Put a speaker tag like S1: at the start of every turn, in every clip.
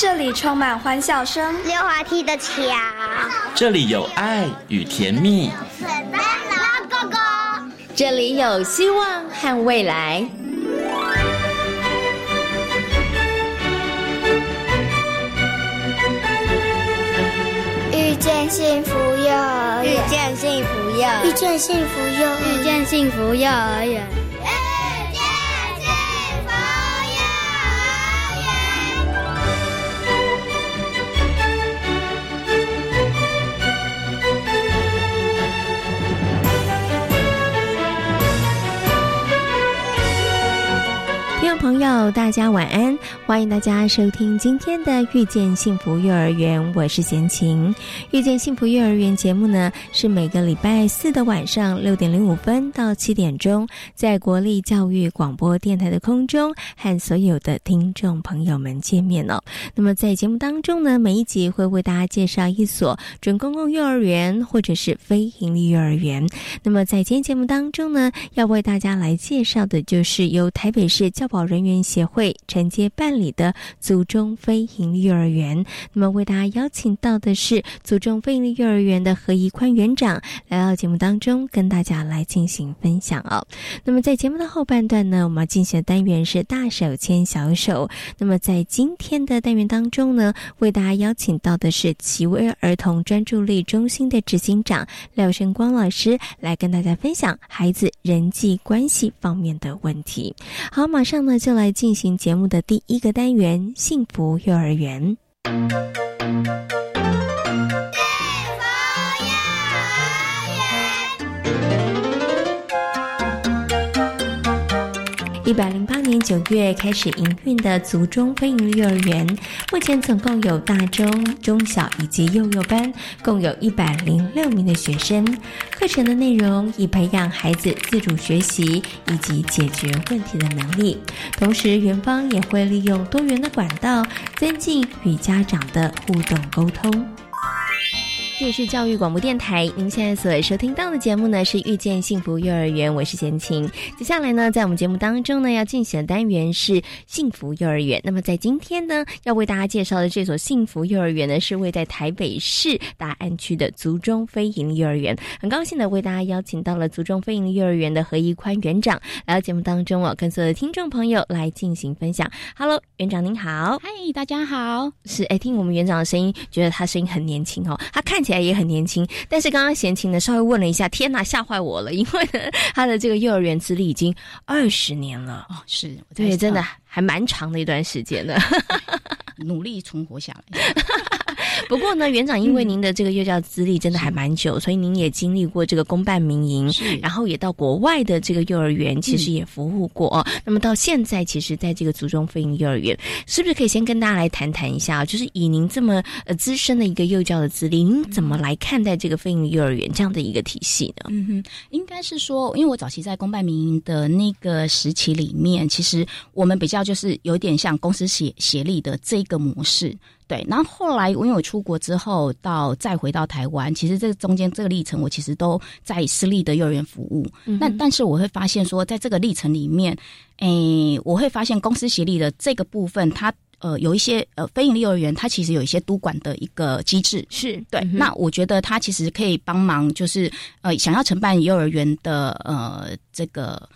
S1: 这里充满欢笑声，
S2: 溜滑梯的桥，
S3: 这里有爱与甜蜜，
S2: 水灯笼哥哥，
S4: 这里有希望和未来。
S5: 遇见幸福幼儿园，
S2: 遇见幸福幼，
S5: 遇见幸福幼，
S6: 遇见幸福幼儿园。
S4: 朋友，大家晚安！欢迎大家收听今天的《遇见幸福幼儿园》，我是贤琴。《遇见幸福幼儿园》节目呢，是每个礼拜四的晚上六点零五分到七点钟，在国立教育广播电台的空中和所有的听众朋友们见面哦。那么在节目当中呢，每一集会为大家介绍一所准公共幼儿园或者是非营利幼儿园。那么在今天节目当中呢，要为大家来介绍的就是由台北市教保人员协会承接办里的祖宗非营幼儿园。那么为大家邀请到的是祖宗非营利幼儿园的何怡宽园长来到节目当中，跟大家来进行分享哦。那么在节目的后半段呢，我们要进行的单元是大手牵小手。那么在今天的单元当中呢，为大家邀请到的是奇威儿童专注力中心的执行长廖胜光老师，来跟大家分享孩子人际关系方面的问题。好，马上呢。就来进行节目的第一个单元——幸福幼儿园。一百零八年九月开始营运的族中飞营幼儿园，目前总共有大中、中小以及幼幼班，共有一百零六名的学生。课程的内容以培养孩子自主学习以及解决问题的能力，同时园方也会利用多元的管道，增进与家长的互动沟通。这里是教育广播电台，您现在所收听到的节目呢是遇见幸福幼儿园，我是贤琴。接下来呢，在我们节目当中呢，要进行的单元是幸福幼儿园。那么在今天呢，要为大家介绍的这所幸福幼儿园呢，是位在台北市大安区的族中飞营幼儿园。很高兴的为大家邀请到了族中飞营幼儿园的何一宽园长来到节目当中哦，跟所有的听众朋友来进行分享。Hello，园长您好，
S6: 嗨，大家好。
S4: 是哎，听我们园长的声音，觉得他声音很年轻哦，他看。起来也很年轻，但是刚刚贤琴呢稍微问了一下，天哪，吓坏我了，因为呢他的这个幼儿园资历已经二十年了。
S6: 哦，是
S4: 对，真的还蛮长的一段时间的，
S6: 努力存活下来。
S4: 不过呢，园长，因为您的这个幼教资历真的还蛮久，所以您也经历过这个公办民营，然后也到国外的这个幼儿园，其实也服务过哦。那么到现在，其实在这个族中飞营幼儿园，是不是可以先跟大家来谈谈一下？就是以您这么呃资深的一个幼教的资历，您怎么来看待这个飞营幼儿园这样的一个体系呢？
S6: 嗯哼，应该是说，因为我早期在公办民营的那个时期里面，其实我们比较就是有点像公司协协力的这个模式。对，然后后来因为我出国之后，到再回到台湾，其实这中间这个历程，我其实都在私立的幼儿园服务。那但是我会发现说，在这个历程里面，诶，我会发现公司协力的这个部分，它呃有一些呃非营利幼儿园，它其实有一些督管的一个机制。
S4: 是
S6: 对，那我觉得它其实可以帮忙，就是呃想要承办幼儿园的呃这个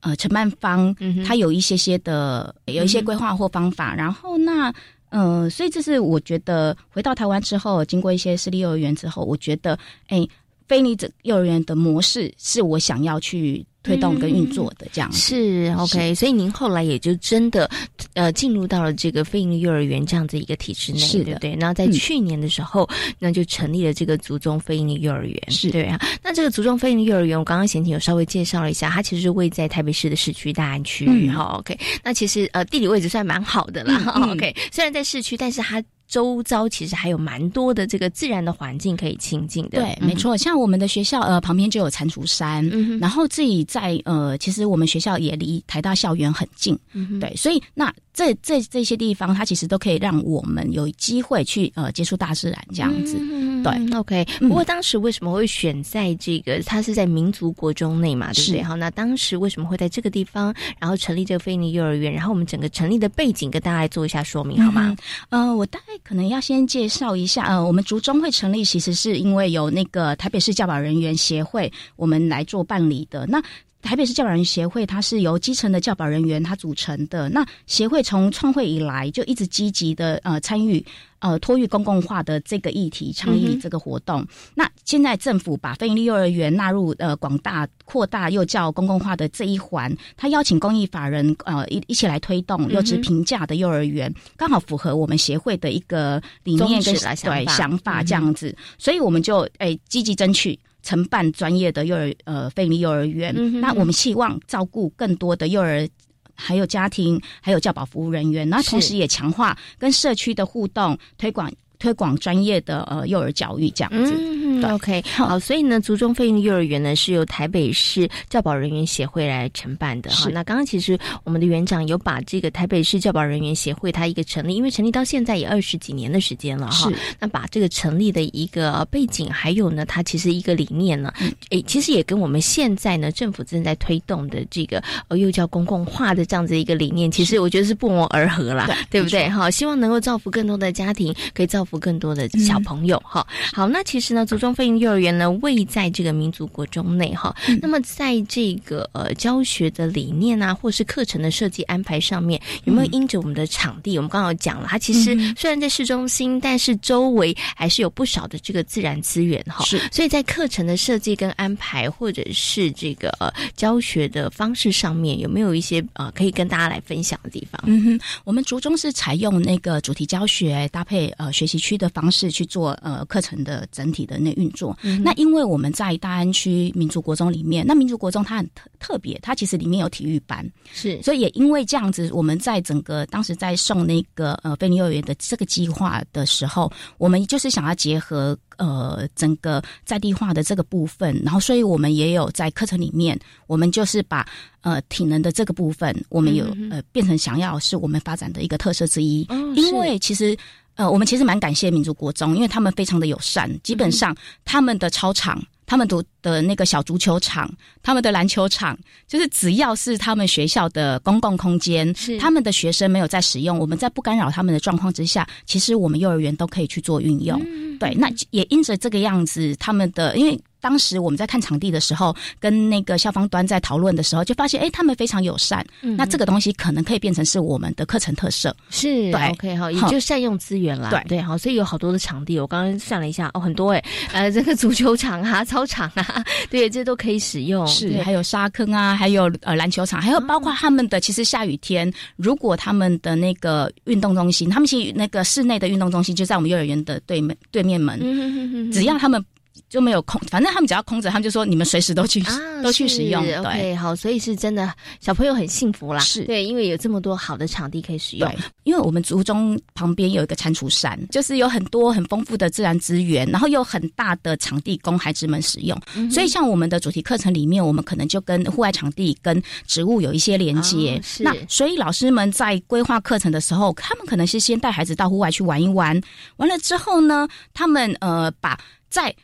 S6: 呃承办方，它有一些些的有一些规划或方法，然后那。嗯，所以这是我觉得回到台湾之后，经过一些私立幼儿园之后，我觉得，哎，非你这幼儿园的模式是我想要去。推动跟运作的这样
S4: 是 OK，所以您后来也就真的呃进入到了这个非营利幼儿园这样子一个体制内，
S6: 是
S4: 的，对。然后在去年的时候，那就成立了这个族中非营利幼儿园，
S6: 是
S4: 对啊。那这个族中非营利幼儿园，我刚刚前庭有稍微介绍了一下，它其实是位在台北市的市区大安区，好 OK。那其实呃地理位置算蛮好的啦，OK。虽然在市区，但是它。周遭其实还有蛮多的这个自然的环境可以亲近的。
S6: 对，没错，像我们的学校呃旁边就有蟾蜍山，然后自己在呃，其实我们学校也离台大校园很近，对，所以那这这这些地方，它其实都可以让我们有机会去呃接触大自然这样子。对
S4: ，OK。不过当时为什么会选在这个？它是在民族国中内嘛，对不对？好，那当时为什么会在这个地方，然后成立这个菲尼幼儿园？然后我们整个成立的背景，跟大家来做一下说明好吗？
S6: 呃，我大概可能要先介绍一下，呃，我们族中会成立，其实是因为有那个台北市教保人员协会，我们来做办理的。那台北市教保人协会，它是由基层的教保人员他组成的。那协会从创会以来，就一直积极的呃参与呃托育公共化的这个议题，倡议这个活动。那现在政府把非营利幼儿园纳入呃广大扩大幼教公共化的这一环，他邀请公益法人呃一一起来推动优质评价的幼儿园，刚好符合我们协会的一个理念跟对想法这样子，所以我们就诶积极争取。承办专业的幼儿呃非营利幼儿园，那我们希望照顾更多的幼儿，还有家庭，还有教保服务人员，那同时也强化跟社区的互动推广。推广专业的呃幼儿教育这样子，
S4: 嗯，OK，好，所以呢，族中费用幼儿园呢是由台北市教保人员协会来承办的哈。那刚刚其实我们的园长有把这个台北市教保人员协会它一个成立，因为成立到现在也二十几年的时间了哈。那把这个成立的一个背景，还有呢，它其实一个理念呢，诶，其实也跟我们现在呢政府正在推动的这个呃幼教公共化的这样子一个理念，其实我觉得是不谋而合啦，对不对？哈，希望能够造福更多的家庭，可以造福。更多的小朋友哈，好，那其实呢，族中飞行幼儿园呢位在这个民族国中内哈。那么在这个呃教学的理念啊，或是课程的设计安排上面，有没有因着我们的场地？我们刚刚讲了，它其实虽然在市中心，但是周围还是有不少的这个自然资源哈。
S6: 是，
S4: 所以在课程的设计跟安排，或者是这个呃教学的方式上面，有没有一些呃可以跟大家来分享的地方？
S6: 嗯哼，我们族中是采用那个主题教学搭配呃学习。区的方式去做呃课程的整体的那运作，那因为我们在大安区民族国中里面，那民族国中它很特特别，它其实里面有体育班，
S4: 是，
S6: 所以也因为这样子，我们在整个当时在送那个呃菲尼幼儿园的这个计划的时候，我们就是想要结合呃整个在地化的这个部分，然后所以我们也有在课程里面，我们就是把呃体能的这个部分，我们有呃变成想要是我们发展的一个特色之一，因为其实。呃，我们其实蛮感谢民族国中，因为他们非常的友善。基本上，他们的操场、他们读的那个小足球场、他们的篮球场，就是只要是他们学校的公共空间，
S4: 是
S6: 他们的学生没有在使用，我们在不干扰他们的状况之下，其实我们幼儿园都可以去做运用。对，那也因着这个样子，他们的因为。当时我们在看场地的时候，跟那个校方端在讨论的时候，就发现，哎，他们非常友善。那这个东西可能可以变成是我们的课程特色。
S4: 是，
S6: 对
S4: ，OK 哈，也就善用资源啦。
S6: 对
S4: 对，好，所以有好多的场地，我刚刚算了一下，哦，很多哎，呃，这个足球场啊，操场啊，对，这都可以使用。
S6: 是，还有沙坑啊，还有呃篮球场，还有包括他们的，其实下雨天，如果他们的那个运动中心，他们其实那个室内的运动中心就在我们幼儿园的对门对面门，只要他们。就没有空，反正他们只要空着，他们就说你们随时都去，都去使用。
S4: 对，好，所以是真的小朋友很幸福啦。
S6: 是
S4: 对，因为有这么多好的场地可以使用。
S6: 对，因为我们族中旁边有一个蟾蜍山，就是有很多很丰富的自然资源，然后有很大的场地供孩子们使用。所以像我们的主题课程里面，我们可能就跟户外场地、跟植物有一些连接。那所以老师们在规划课程的时候，他们可能是先带孩子到户外去玩一玩，完了之后呢，他们呃把在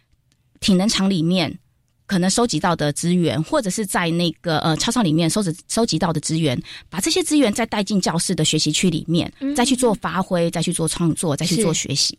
S6: 体能场里面可能收集到的资源，或者是在那个呃操场里面收集收集到的资源，把这些资源再带进教室的学习区里面，再去做发挥，再去做创作，再去做学习。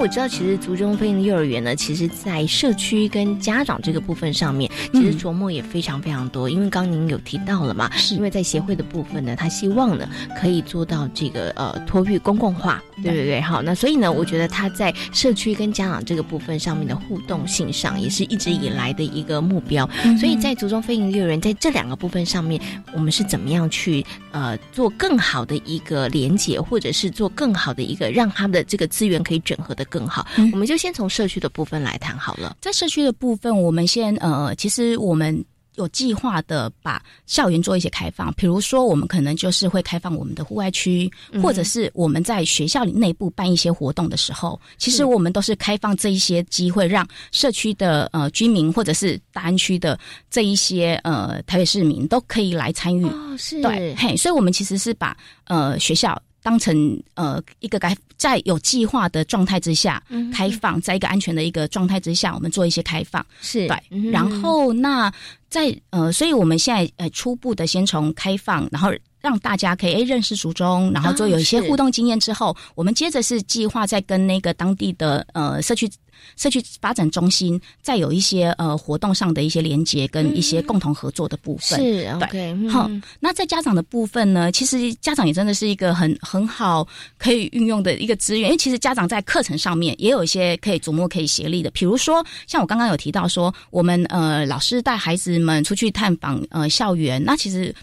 S4: 我知道，其实族中飞行幼儿园呢，其实在社区跟家长这个部分上面，其实琢磨也非常非常多。因为刚您有提到了嘛，
S6: 是
S4: 因为在协会的部分呢，他希望呢可以做到这个呃托育公共化，对不对？好，那所以呢，我觉得他在社区跟家长这个部分上面的互动性上，也是一直以来的一个目标。所以在族中飞行幼儿园在这两个部分上面，我们是怎么样去呃做更好的一个连接，或者是做更好的一个让他们的这个资源可以整合的。更好，我们就先从社区的部分来谈好了。
S6: 在社区的部分，我们先呃，其实我们有计划的把校园做一些开放，比如说我们可能就是会开放我们的户外区，或者是我们在学校里内部办一些活动的时候，其实我们都是开放这一些机会，让社区的呃居民或者是大安区的这一些呃台北市民都可以来参与。
S4: 哦，是
S6: 对，嘿，所以我们其实是把呃学校。当成呃一个该在有计划的状态之下开放，在一个安全的一个状态之下，我们做一些开放
S4: 是
S6: 对。然后那在呃，所以我们现在呃初步的先从开放，然后让大家可以诶认识族中，然后做有一些互动经验之后，我们接着是计划在跟那个当地的呃社区。社区发展中心再有一些呃活动上的一些连接跟一些共同合作的部分，
S4: 是 OK
S6: 好。那在家长的部分呢，其实家长也真的是一个很很好可以运用的一个资源，因为其实家长在课程上面也有一些可以琢磨、可以协力的。比如说，像我刚刚有提到说，我们呃老师带孩子们出去探访呃校园，那其实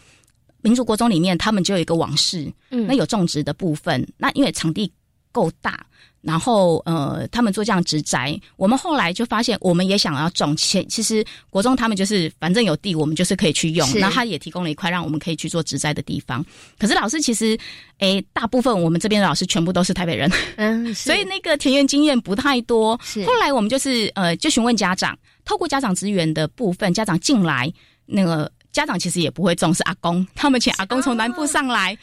S6: 民族国中里面他们就有一个往事，嗯，那有种植的部分，那因为场地够大。然后，呃，他们做这样植栽，我们后来就发现，我们也想要种。其其实国中他们就是反正有地，我们就是可以去用。那他也提供了一块让我们可以去做植栽的地方。可是老师其实，诶，大部分我们这边的老师全部都是台北人，嗯，所以那个田园经验不太多。后来我们就是呃，就询问家长，透过家长资源的部分，家长进来那个。家长其实也不会重视阿公，他们请阿公从南部上来，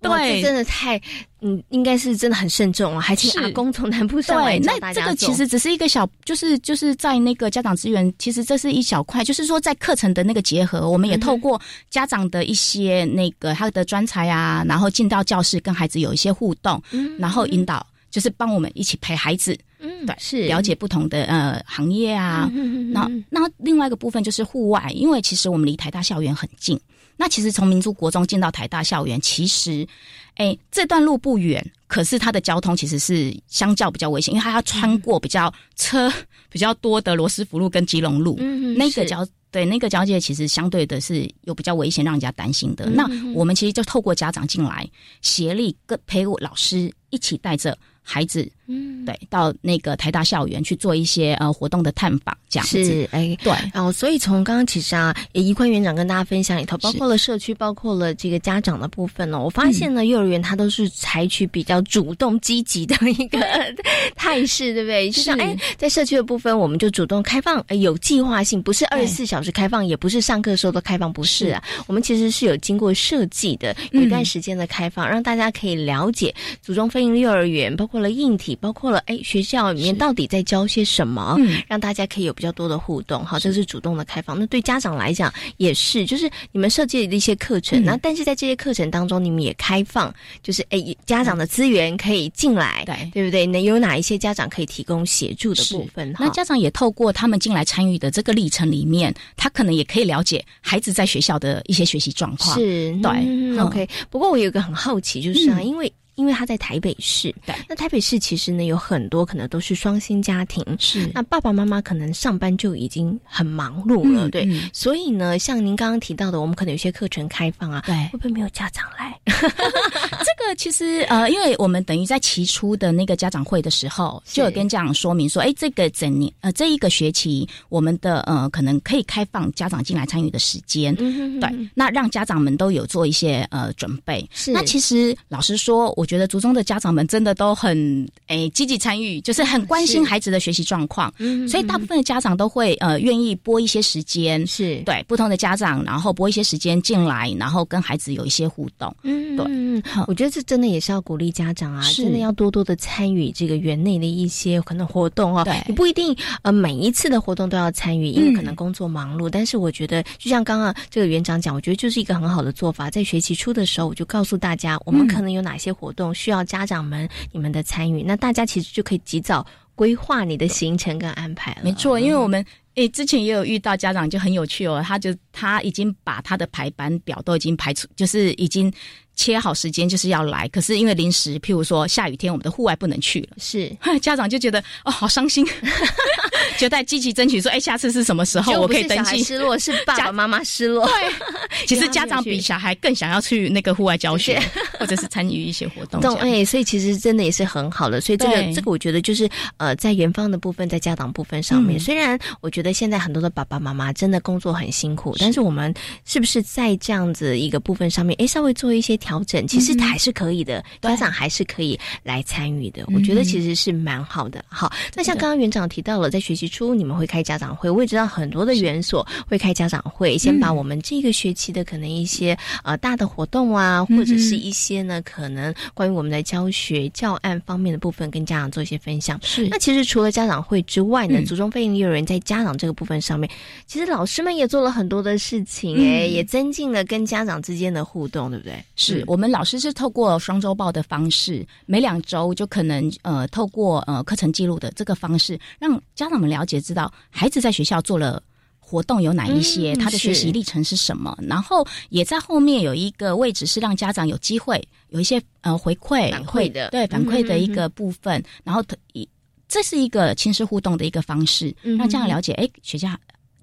S6: 对，
S4: 真的太，嗯，应该是真的很慎重啊，还请阿公从南部上来。
S6: 对那这个其实只是一个小，就是就是在那个家长资源，其实这是一小块，就是说在课程的那个结合，我们也透过家长的一些那个他的专才啊，然后进到教室跟孩子有一些互动，嗯然后引导，就是帮我们一起陪孩子。
S4: 嗯，
S6: 对，
S4: 是
S6: 了解不同的呃行业啊。那那另外一个部分就是户外，因为其实我们离台大校园很近。那其实从民族国中进到台大校园，其实哎这段路不远，可是它的交通其实是相较比较危险，因为它要穿过比较车比较多的罗斯福路跟吉隆路。嗯嗯，那个交对那个交界其实相对的是有比较危险，让人家担心的。那我们其实就透过家长进来协力跟陪我老师一起带着。孩子，嗯，对，到那个台大校园去做一些呃活动的探访，这样子，
S4: 哎，
S6: 对，
S4: 哦，所以从刚刚其实啊，宜宽园长跟大家分享里头，包括了社区，包括了这个家长的部分呢，我发现呢，幼儿园它都是采取比较主动积极的一个 态势，对不对？就像哎，在社区的部分，我们就主动开放，有计划性，不是二十四小时开放，也不是上课时候都开放，不是啊，我们其实是有经过设计的，有一段时间的开放，让大家可以了解祖宗飞营幼儿园，包括。了硬体包括了哎，学校里面到底在教些什么，让大家可以有比较多的互动好，这是主动的开放。那对家长来讲也是，就是你们设计的一些课程，那但是在这些课程当中，你们也开放，就是哎，家长的资源可以进来，
S6: 对
S4: 对不对？那有哪一些家长可以提供协助的部分？
S6: 那家长也透过他们进来参与的这个历程里面，他可能也可以了解孩子在学校的一些学习状况。
S4: 是
S6: 对
S4: ，OK。不过我有一个很好奇，就是啊，因为。因为他在台北市，
S6: 对，
S4: 那台北市其实呢有很多可能都是双薪家庭，
S6: 是。
S4: 那爸爸妈妈可能上班就已经很忙碌了，对，所以呢，像您刚刚提到的，我们可能有些课程开放啊，
S6: 对，
S4: 会不会没有家长来？
S6: 这个其实呃，因为我们等于在起初的那个家长会的时候，就有跟家长说明说，哎，这个整年呃这一个学期，我们的呃可能可以开放家长进来参与的时间，对，那让家长们都有做一些呃准备。
S4: 是，
S6: 那其实老实说，我。我觉得族中的家长们真的都很诶积极参与，就是很关心孩子的学习状况，所以大部分的家长都会呃愿意拨一些时间，
S4: 是
S6: 对不同的家长，然后拨一些时间进来，然后跟孩子有一些互动。嗯，对，
S4: 我觉得这真的也是要鼓励家长啊，真的要多多的参与这个园内的一些可能活动哦。
S6: 对，
S4: 你不一定呃每一次的活动都要参与，因为可能工作忙碌。但是我觉得，就像刚刚这个园长讲，我觉得就是一个很好的做法。在学期初的时候，我就告诉大家，我们可能有哪些活动。需要家长们你们的参与，那大家其实就可以及早规划你的行程跟安排了。
S6: 没错，因为我们诶之前也有遇到家长就很有趣哦，他就他已经把他的排班表都已经排出，就是已经切好时间就是要来，可是因为临时譬如说下雨天，我们的户外不能去了，
S4: 是
S6: 家长就觉得哦好伤心，就在积极争取说，哎，下次是什么时候我可以登记？
S4: 失落是爸爸妈妈失落。
S6: 对，其实家长比小孩更想要去那个户外教学，或者是参与一些活动。
S4: 懂哎，所以其实真的也是很好的。所以这个这个，我觉得就是呃，在园方的部分，在家长部分上面，虽然我觉得现在很多的爸爸妈妈真的工作很辛苦，但是我们是不是在这样子一个部分上面，哎，稍微做一些调整，其实还是可以的，家长还是可以来参与的。我觉得其实是蛮好的。好，那像刚刚园长提到了，在学习初你们会开家长会，我也知道很多的园所会开家长会，先把我们这个学期的可能一些呃大的活动啊，或者是一些呢可能关于我们的教学教案方面的部分，跟家长做一些分享。
S6: 是。
S4: 那其实除了家长会之外呢，祖中飞营幼儿园在家长这个部分上面，其实老师们也做了很多的事情，哎，也增进了跟家长之间的互动，对不对？
S6: 是我们老师是透过双周报的方式，每两周就可能呃透过呃课程记录的这个方式，让家长们了解知道孩子在学校做了活动有哪一些，他的学习历程是什么，然后也在后面有一个位置是让家长有机会有一些呃回馈
S4: 反馈的。
S6: 对反馈的一个部分，然后一这是一个亲师互动的一个方式，让家长了解哎学校。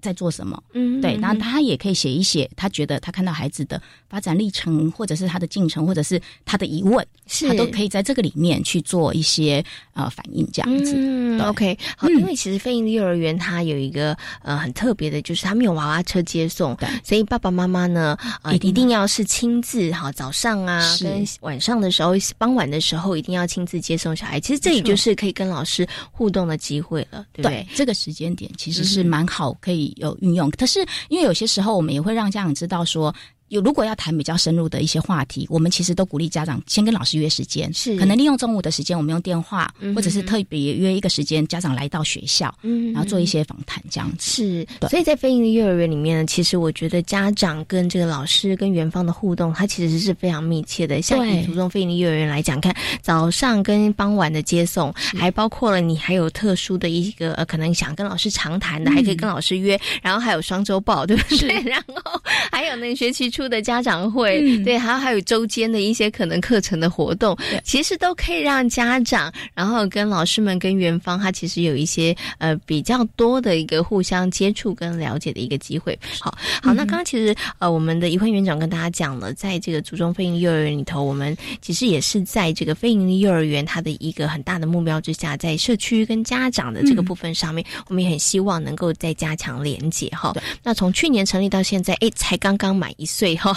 S6: 在做什么？嗯，对，然后他也可以写一写，他觉得他看到孩子的发展历程，或者是他的进程，或者是他的疑问，是他都可以在这个里面去做一些呃反应，这样子。
S4: 嗯，OK，好，因为其实飞鹰幼儿园它有一个呃很特别的，就是他没有娃娃车接送，所以爸爸妈妈呢呃一定要是亲自哈早上啊跟晚上的时候，傍晚的时候一定要亲自接送小孩。其实这里就是可以跟老师互动的机会了，对不对？
S6: 这个时间点其实是蛮好，可以。有运用，可是因为有些时候我们也会让家长知道说。有如果要谈比较深入的一些话题，我们其实都鼓励家长先跟老师约时间，
S4: 是
S6: 可能利用中午的时间，我们用电话，或者是特别约一个时间，家长来到学校，嗯，然后做一些访谈这样子。
S4: 是，所以在飞鹰的幼儿园里面呢，其实我觉得家长跟这个老师跟园方的互动，它其实是非常密切的。像以途中飞鹰的幼儿园来讲，看早上跟傍晚的接送，还包括了你还有特殊的一个呃，可能想跟老师长谈的，还可以跟老师约，然后还有双周报，对不对？然后还有那个学期初。的家长会，对，还有还有周间的一些可能课程的活动，其实都可以让家长，然后跟老师们、跟园方，他其实有一些呃比较多的一个互相接触跟了解的一个机会。好，好，那刚刚其实呃，我们的一焕园长跟大家讲了，在这个祖宗飞营幼儿园里头，我们其实也是在这个飞营幼儿园它的一个很大的目标之下，在社区跟家长的这个部分上面，我们也很希望能够再加强连接哈。那从去年成立到现在，哎，才刚刚满一岁。哈，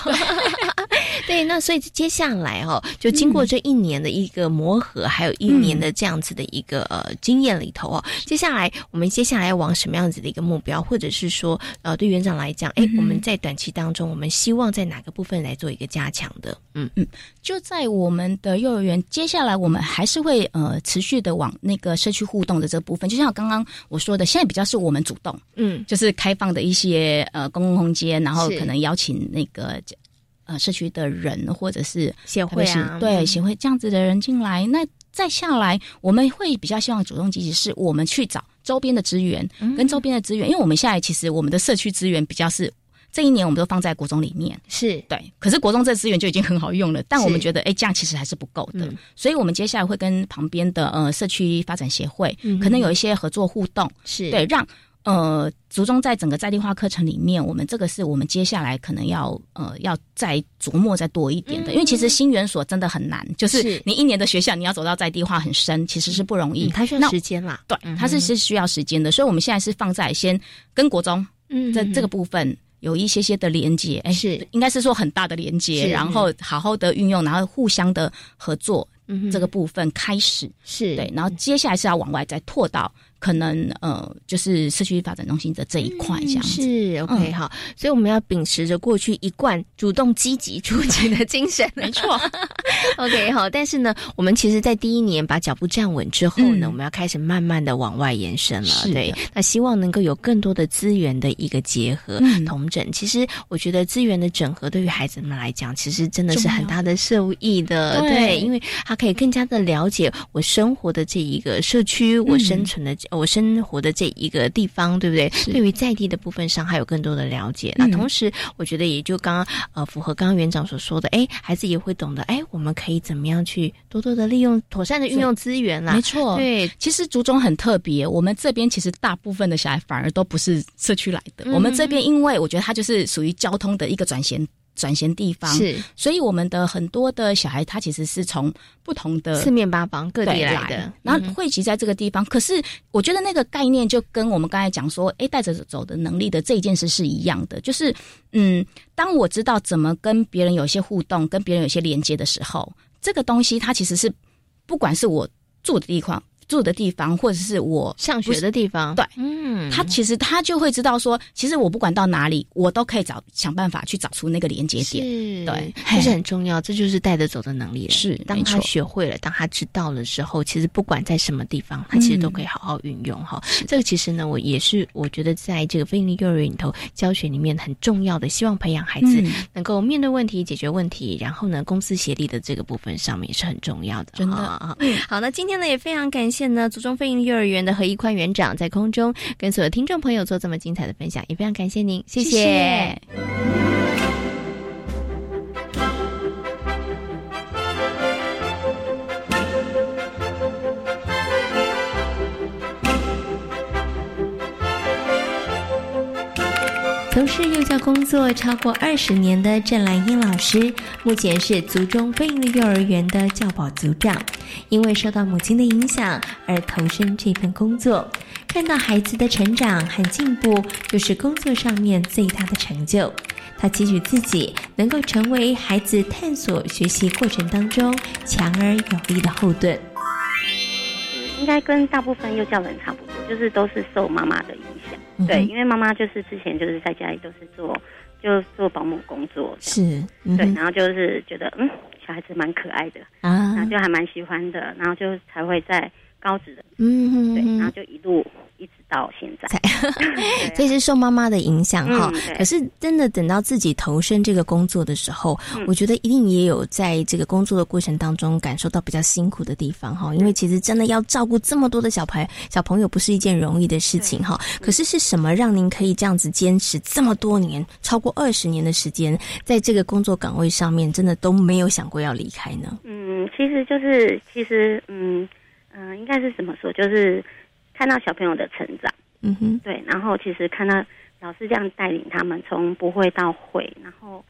S4: 对，那所以接下来哦，就经过这一年的一个磨合，还有一年的这样子的一个呃经验里头哦，接下来我们接下来要往什么样子的一个目标，或者是说呃，对园长来讲，哎，我们在短期当中，我们希望在哪个部分来做一个加强的？
S6: 嗯。嗯，就在我们的幼儿园，接下来我们还是会呃持续的往那个社区互动的这个部分，就像刚刚我说的，现在比较是我们主动，嗯，就是开放的一些呃公共空间，然后可能邀请那个。呃，社区的人或者是
S4: 协会啊，
S6: 对协会这样子的人进来，那再下来，我们会比较希望主动积极，是我们去找周边的资源，跟周边的资源，因为我们现在其实我们的社区资源比较是这一年我们都放在国中里面，
S4: 是。
S6: 对，可是国中这资源就已经很好用了，但我们觉得，哎，这样其实还是不够的，所以我们接下来会跟旁边的呃社区发展协会，可能有一些合作互动，
S4: 是。
S6: 对让。呃，族中在整个在地化课程里面，我们这个是我们接下来可能要呃要再琢磨再多一点的，因为其实新园所真的很难，就是你一年的学校你要走到在地化很深，其实是不容易，
S4: 它需要时间啦。
S6: 对，它是是需要时间的，所以我们现在是放在先跟国中嗯在这个部分有一些些的连接，哎
S4: 是。
S6: 应该是说很大的连接，然后好好的运用，然后互相的合作，这个部分开始。
S4: 是。
S6: 对，然后接下来是要往外再拓到。可能呃，就是社区发展中心的这一块这样子
S4: 是 OK 好，所以我们要秉持着过去一贯主动积极出击的精神，
S6: 没错。
S4: OK 好，但是呢，我们其实，在第一年把脚步站稳之后呢，我们要开始慢慢的往外延伸了。对，那希望能够有更多的资源的一个结合、同整。其实，我觉得资源的整合对于孩子们来讲，其实真的是很大的受益的。对，因为他可以更加的了解我生活的这一个社区，我生存的。我生活的这一个地方，对不对？对于在地的部分上还有更多的了解。那同时，我觉得也就刚刚呃符合刚刚园长所说的，哎，孩子也会懂得，哎，我们可以怎么样去多多的利用、妥善的运用资源啦。
S6: 没错，
S4: 对，
S6: 其实竹中很特别，我们这边其实大部分的小孩反而都不是社区来的。我们这边因为我觉得它就是属于交通的一个转型。转型地方
S4: 是，
S6: 所以我们的很多的小孩，他其实是从不同的
S4: 四面八方各地来
S6: 的，然后汇集在这个地方。可是我觉得那个概念就跟我们刚才讲说，哎，带着走的能力的这一件事是一样的，就是嗯，当我知道怎么跟别人有一些互动，跟别人有些连接的时候，这个东西它其实是不管是我住的地方。住的地方，或者是我
S4: 上学的地方，
S6: 对，嗯，他其实他就会知道说，其实我不管到哪里，我都可以找想办法去找出那个连接点，对，
S4: 这是很重要，这就是带着走的能力。
S6: 是，
S4: 当他学会了，当他知道了之后，其实不管在什么地方，他其实都可以好好运用哈。这个其实呢，我也是我觉得在这个非营利幼儿园里头教学里面很重要的，希望培养孩子能够面对问题、解决问题，然后呢，公司协力的这个部分上面也是很重要的，
S6: 真的啊。
S4: 好，那今天呢也非常感谢。现呢，祖宗飞营幼儿园的何一宽园长在空中跟所有听众朋友做这么精彩的分享，也非常感谢您，谢谢。是幼教工作超过二十年的郑兰英老师，目前是族中飞营幼儿园的教保组长。因为受到母亲的影响而投身这份工作，看到孩子的成长和进步，就是工作上面最大的成就。他期许自己能够成为孩子探索学习过程当中强而有力的后盾。
S7: 应该跟大部分幼教人差不多，就是都是受妈妈的影响。对，因为妈妈就是之前就是在家里都是做，就做保姆工作，
S4: 是，
S7: 对，然后就是觉得嗯，小孩子蛮可爱的啊，然后就还蛮喜欢的，然后就才会在高职的，嗯，对，然后就一路。一直到现在，
S4: 所以是受妈妈的影响哈。可是真的等到自己投身这个工作的时候，我觉得一定也有在这个工作的过程当中感受到比较辛苦的地方哈。因为其实真的要照顾这么多的小朋小朋友，不是一件容易的事情哈。可是是什么让您可以这样子坚持这么多年，超过二十年的时间，在这个工作岗位上面，真的都没有想过要离开呢？
S7: 嗯，其实就是其实嗯嗯，应该是怎么说，就是。看到小朋友的成长，嗯哼，对，然后其实看到老师这样带领他们从不会到会，然后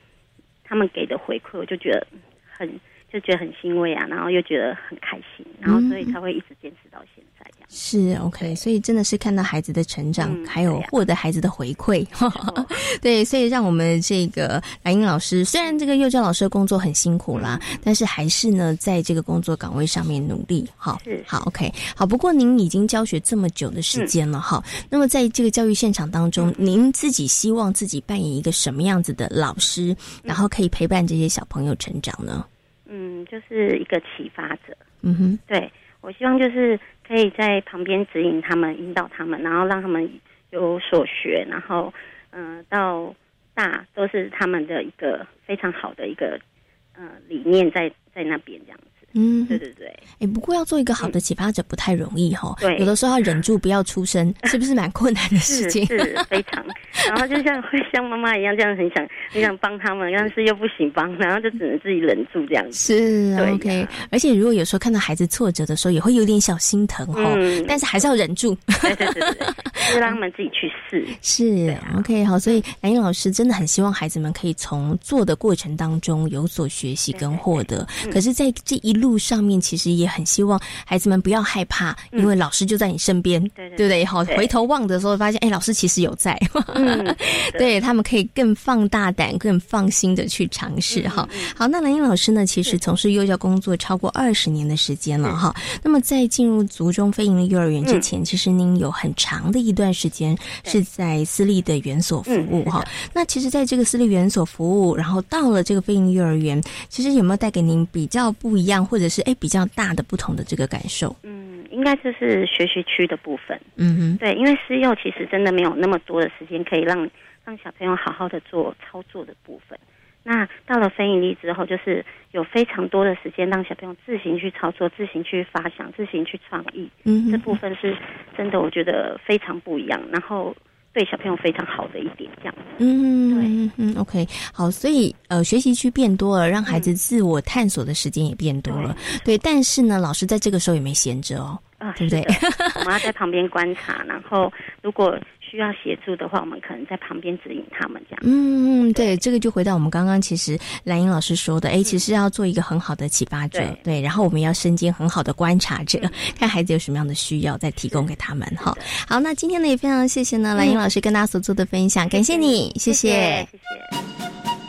S7: 他们给的回馈，我就觉得很就觉得很欣慰啊，然后又觉得很开心，然后所以才会一直坚持到现在这样。
S4: 是 OK，所以真的是看到孩子的成长，还有获得孩子的回馈，对，所以让我们这个蓝英老师，虽然这个幼教老师的工作很辛苦啦，但是还是呢，在这个工作岗位上面努力。好，好 OK，好。不过您已经教学这么久的时间了哈，那么在这个教育现场当中，您自己希望自己扮演一个什么样子的老师，然后可以陪伴这些小朋友成长呢？
S7: 嗯，就是一个启发者。嗯哼，对我希望就是。可以在旁边指引他们、引导他们，然后让他们有所学，然后嗯，到大都是他们的一个非常好的一个呃理念在在那边这样。嗯，对对对，
S4: 哎，不过要做一个好的启发者不太容易哈。
S7: 对，
S4: 有的时候要忍住不要出声，是不是蛮困难的事情？
S7: 是非常。然后就像会像妈妈一样，这样很想很想帮他们，但是又不行帮，然后就只能自己忍住这样子。
S4: 是，OK。而且如果有时候看到孩子挫折的时候，也会有点小心疼哈。嗯。但是还是要忍住。
S7: 对对对对，就让他们自己去试。
S4: 是，OK。好，所以蓝英老师真的很希望孩子们可以从做的过程当中有所学习跟获得。可是，在这一路。路上面其实也很希望孩子们不要害怕，因为老师就在你身边，对不对？好，回头望的时候发现，哎，老师其实有在，对他们可以更放大胆、更放心的去尝试。哈，好，那兰英老师呢，其实从事幼教工作超过二十年的时间了，哈。那么在进入族中非营利幼儿园之前，其实您有很长的一段时间是在私立的园所服务，哈。那其实，在这个私立园所服务，然后到了这个非营利幼儿园，其实有没有带给您比较不一样？或者是哎比较大的不同的这个感受，
S7: 嗯，应该就是学习区的部分，嗯哼，对，因为私幼其实真的没有那么多的时间可以让让小朋友好好的做操作的部分，那到了非盈利之后，就是有非常多的时间让小朋友自行去操作、自行去发想、自行去创意。嗯，这部分是真的，我觉得非常不一样。然后。对小朋友非常好的一点，这样。嗯，对，
S4: 嗯，OK，好，所以呃，学习区变多了，让孩子自我探索的时间也变多了。对，但是呢，老师在这个时候也没闲着哦，啊，对不对？
S7: 我们要在旁边观察，然后如果。需要协助的话，我们可能在旁边指引他们这样。
S4: 嗯，对，这个就回到我们刚刚其实兰英老师说的，哎，其实要做一个很好的启发者，对，然后我们要身兼很好的观察者，看孩子有什么样的需要，再提供给他们。哈，好，那今天呢也非常谢谢呢兰英老师跟大家所做的分享，感谢你，谢谢，
S7: 谢谢。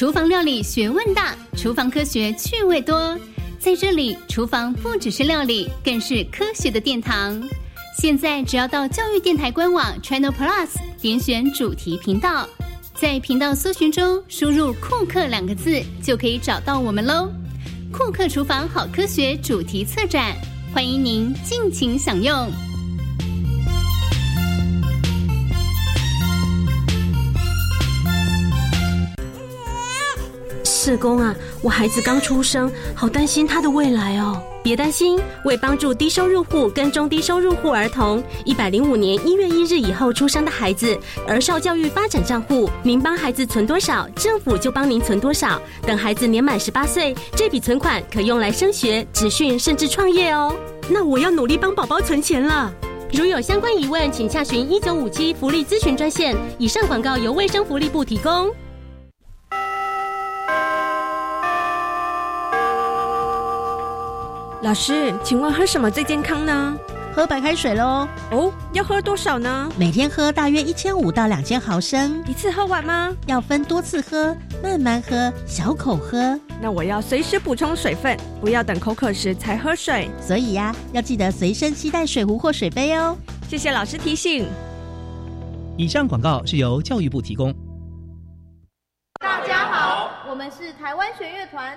S8: 厨房料理学问大，厨房科学趣味多，在这里，厨房不只是料理，更是科学的殿堂。现在只要到教育电台官网 Channel Plus 点选主题频道，在频道搜寻中输入“库克”两个字，就可以找到我们喽。库克厨房好科学主题策展，欢迎您尽情享用。
S9: 社工啊，我孩子刚出生，好担心他的未来哦。
S10: 别担心，为帮助低收入户跟中低收入户儿童，一百零五年一月一日以后出生的孩子，儿少教育发展账户，您帮孩子存多少，政府就帮您存多少。等孩子年满十八岁，这笔存款可用来升学、职训，甚至创业哦。
S9: 那我要努力帮宝宝存钱了。
S10: 如有相关疑问，请洽询一九五七福利咨询专线。以上广告由卫生福利部提供。
S9: 老师，请问喝什么最健康呢？
S11: 喝白开水喽。
S9: 哦，要喝多少呢？
S11: 每天喝大约一千五到两千毫升。
S9: 一次喝完吗？
S11: 要分多次喝，慢慢喝，小口喝。
S9: 那我要随时补充水分，不要等口渴时才喝水。
S11: 所以呀，要记得随身携带水壶或水杯哦。
S9: 谢谢老师提醒。
S12: 以上广告是由教育部提供。
S13: 大家好，我们是台湾弦乐团。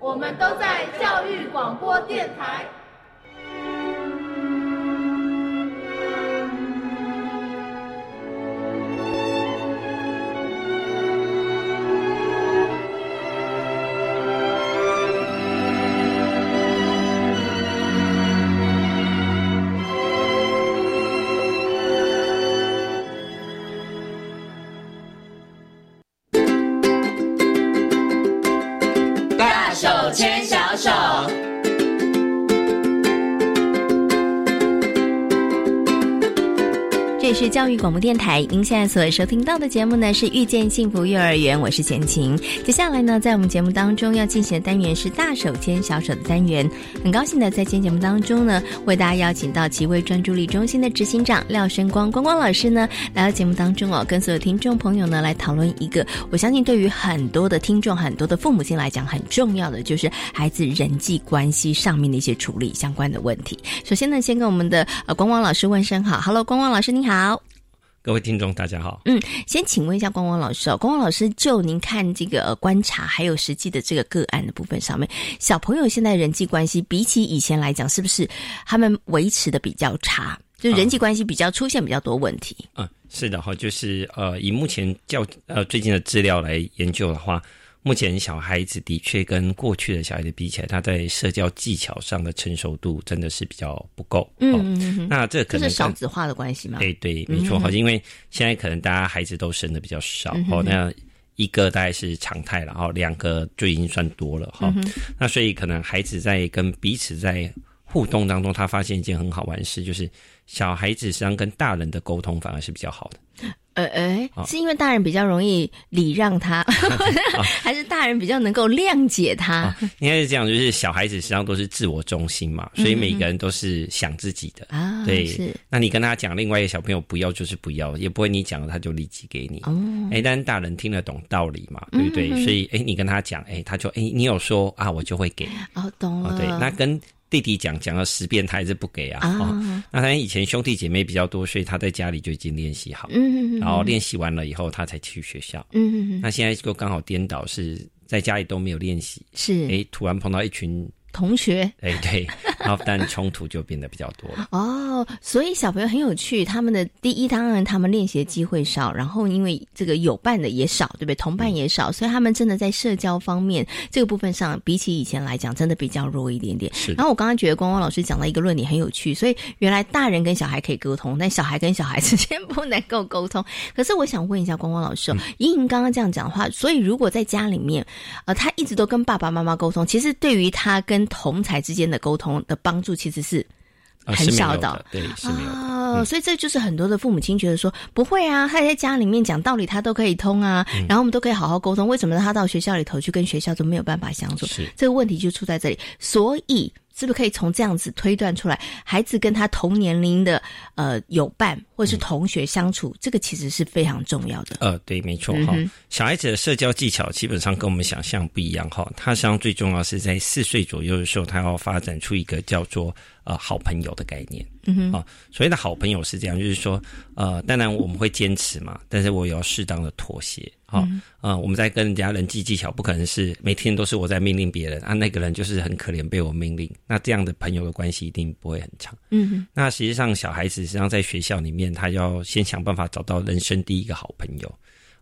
S13: 我们都在教育广播电台。
S4: 教育广播电台，您现在所收听到的节目呢是遇见幸福幼儿园，我是简晴。接下来呢，在我们节目当中要进行的单元是大手牵小手的单元。很高兴的在今天节目当中呢，为大家邀请到奇威专注力中心的执行长廖生光光光老师呢，来到节目当中哦，跟所有听众朋友呢来讨论一个，我相信对于很多的听众、很多的父母亲来讲很重要的，就是孩子人际关系上面的一些处理相关的问题。首先呢，先跟我们的呃光光老师问声好，Hello，光光老师你好。
S14: 各位听众，大家好。
S4: 嗯，先请问一下光光老师哦，光光老师，就您看这个观察，还有实际的这个个案的部分上面，小朋友现在人际关系比起以前来讲，是不是他们维持的比较差？就人际关系比较出现比较多问题？
S14: 嗯，是的哈，就是呃，以目前较呃最近的资料来研究的话。目前小孩子的确跟过去的小孩子比起来，他在社交技巧上的成熟度真的是比较不够。嗯，那这可能
S4: 是少子化的关系吗？
S14: 对对，没错。好，因为现在可能大家孩子都生的比较少，哦，那一个大概是常态了，哦，两个就已经算多了哈。那所以可能孩子在跟彼此在互动当中，他发现一件很好玩的事，就是小孩子实际上跟大人的沟通反而是比较好的。
S4: 呃，哎，是因为大人比较容易礼让他，还是大人比较能够谅解他？
S14: 应该是这样，就是小孩子实际上都是自我中心嘛，所以每个人都是想自己的啊。对，
S4: 是。
S14: 那你跟他讲，另外一个小朋友不要就是不要，也不会你讲了他就立即给你。哦，哎，但是大人听得懂道理嘛，对不对？所以，哎，你跟他讲，哎，他就哎，你有说啊，我就会给。
S4: 哦，懂了。
S14: 对，那跟。弟弟讲讲了十遍，他还是不给啊。哦，那他以前兄弟姐妹比较多，所以他在家里就已经练习好。嗯然后练习完了以后，他才去学校。嗯嗯那现在就刚好颠倒，是在家里都没有练习。
S4: 是。
S14: 哎，突然碰到一群。
S4: 同学，
S14: 哎对，然后但冲突就变得比较多了。
S4: 哦，所以小朋友很有趣，他们的第一当然他们练习的机会少，然后因为这个有伴的也少，对不对？同伴也少，所以他们真的在社交方面这个部分上，比起以前来讲，真的比较弱一点点。
S14: 是。
S4: 然后我刚刚觉得光光老师讲到一个论点很有趣，所以原来大人跟小孩可以沟通，但小孩跟小孩之间 不能够沟通。可是我想问一下光光老师，莹莹刚刚这样讲的话，所以如果在家里面，呃，他一直都跟爸爸妈妈沟通，其实对于他跟同才之间的沟通的帮助其实是很少
S14: 的，对，是没有
S4: 哦，所以这就是很多的父母亲觉得说不会啊，他在家里面讲道理他都可以通啊，然后我们都可以好好沟通，为什么他到学校里头去跟学校都没有办法相处？
S14: 是。
S4: 这个问题就出在这里，所以。是不是可以从这样子推断出来，孩子跟他同年龄的呃有伴或者是同学相处，这个其实是非常重要的。
S14: 呃，对，没错哈。小孩子的社交技巧基本上跟我们想象不一样哈。他实际上最重要是在四岁左右的时候，他要发展出一个叫做呃好朋友的概念。嗯哼，啊，所谓的好朋友是这样，就是说呃，当然我们会坚持嘛，但是我也要适当的妥协。好，啊，我们在跟人家人际技巧，不可能是每天都是我在命令别人啊，那个人就是很可怜被我命令，那这样的朋友的关系一定不会很长。嗯，那实际上小孩子实际上在学校里面，他要先想办法找到人生第一个好朋友。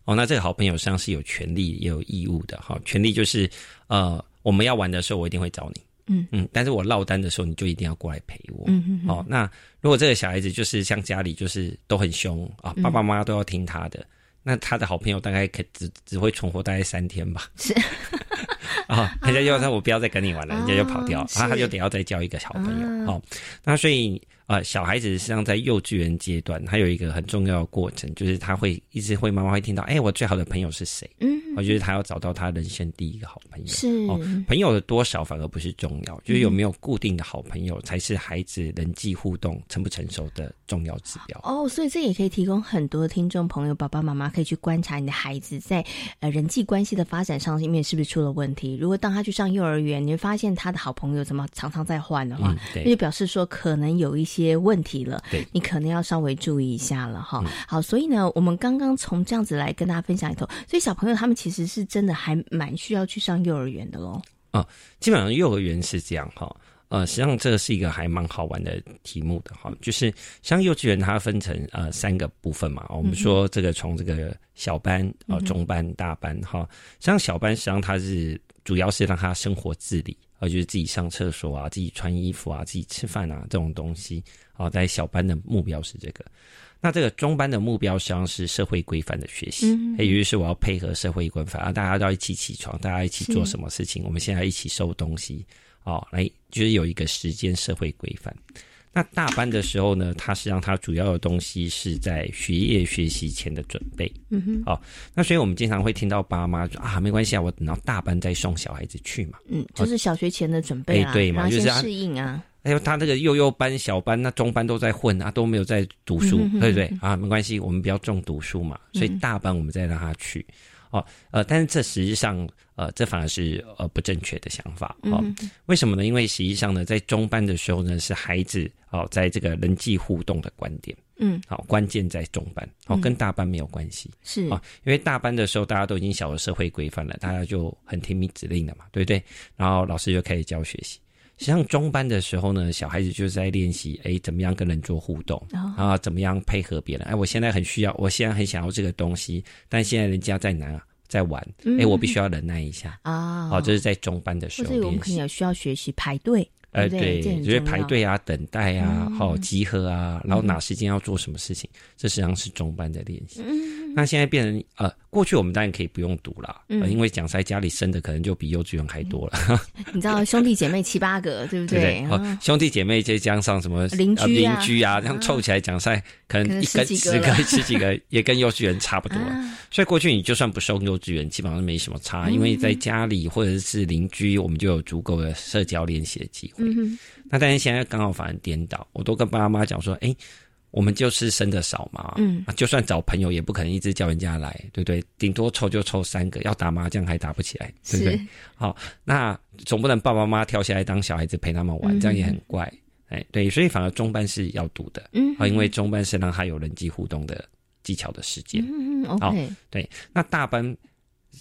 S14: 哦，那这个好朋友实际上是有权利也有义务的。哈，权利就是呃，我们要玩的时候，我一定会找你。嗯嗯，但是我落单的时候，你就一定要过来陪我。嗯嗯，哦，那如果这个小孩子就是像家里就是都很凶啊，爸爸妈妈都要听他的。那他的好朋友大概可只只会存活大概三天吧。
S4: 是
S14: 啊，人家就说我不要再跟你玩了，人家就跑掉，然后他就得要再交一个小朋友。哦，那所以。啊，小孩子实际上在幼稚园阶段，他有一个很重要的过程，就是他会一直会妈妈会听到，哎，我最好的朋友是谁？嗯，我觉得他要找到他人生第一个好朋友。
S4: 是
S14: 哦，朋友的多少反而不是重要，就是有没有固定的好朋友才是孩子人际互动成不成熟的重要指标。
S4: 哦，所以这也可以提供很多听众朋友、爸爸妈妈可以去观察你的孩子在呃人际关系的发展上面是不是出了问题。如果当他去上幼儿园，你会发现他的好朋友怎么常常在换的话，那就表示说可能有一些。问题了，
S14: 对
S4: 你可能要稍微注意一下了哈。好，所以呢，我们刚刚从这样子来跟大家分享里头，所以小朋友他们其实是真的还蛮需要去上幼儿园的喽。
S14: 啊，基本上幼儿园是这样哈。呃，实际上这个是一个还蛮好玩的题目的哈，就是像幼稚园它分成呃三个部分嘛。我们说这个从这个小班啊、中班、大班哈，实际上小班实际上它是主要是让他生活自理。啊，就是自己上厕所啊，自己穿衣服啊，自己吃饭啊，这种东西啊，在小班的目标是这个。那这个中班的目标实际上是社会规范的学习，也就是我要配合社会规范啊，大家都要一起起床，大家一起做什么事情，我们现在一起收东西，哦，来就是有一个时间社会规范。那大班的时候呢，它实际上它主要的东西是在学业学习前的准备。嗯哼，哦，那所以我们经常会听到爸妈说啊，没关系啊，我等到大班再送小孩子去嘛。
S4: 嗯，就是小学前的准备
S14: 啊，对嘛，就是
S4: 适应啊。
S14: 哎呦，他那个幼幼班、小班、那中班都在混啊，都没有在读书，对不对？啊，没关系，我们比较重读书嘛，所以大班我们再让他去。哦，呃，但是这实际上，呃，这反而是呃不正确的想法。哦，为什么呢？因为实际上呢，在中班的时候呢，是孩子哦，在这个人际互动的观点。嗯，好，关键在中班，哦，跟大班没有关系。
S4: 是
S14: 啊，因为大班的时候大家都已经晓得社会规范了，大家就很听命指令了嘛，对不对？然后老师就开始教学习。实际上中班的时候呢，小孩子就是在练习，哎，怎么样跟人做互动，啊，怎么样配合别人？哎，我现在很需要，我现在很想要这个东西，但现在人家在哪，在玩，哎，我必须要忍耐一下啊。好，这是在中班的时候，
S4: 所以我们可能也需要学习排队。呃，对，
S14: 就是排队啊、等待啊、好集合啊，然后哪时间要做什么事情，这实际上是中班的练习。那现在变成呃，过去我们当然可以不用读了，因为讲在家里生的可能就比幼稚园还多了。
S4: 你知道兄弟姐妹七八个，对不对？
S14: 哦，兄弟姐妹再加上什么
S4: 邻居
S14: 邻居啊，这样凑起来讲赛，可能一个十个十几个 也跟幼稚园差不多。所以过去你就算不收幼稚园，基本上没什么差，因为在家里或者是邻居，我们就有足够的社交联系的机会。那但是现在刚好反而颠倒，我都跟爸妈讲说，哎。我们就是生的少嘛，嗯，就算找朋友也不可能一直叫人家来，对不对？顶多凑就凑三个，要打麻将还打不起来，对不对？好，那总不能爸爸妈妈跳下来当小孩子陪他们玩，这样也很怪，哎，对，所以反而中班是要读的，嗯，啊，因为中班是让他有人际互动的技巧的时间，
S4: 嗯，OK，
S14: 对，那大班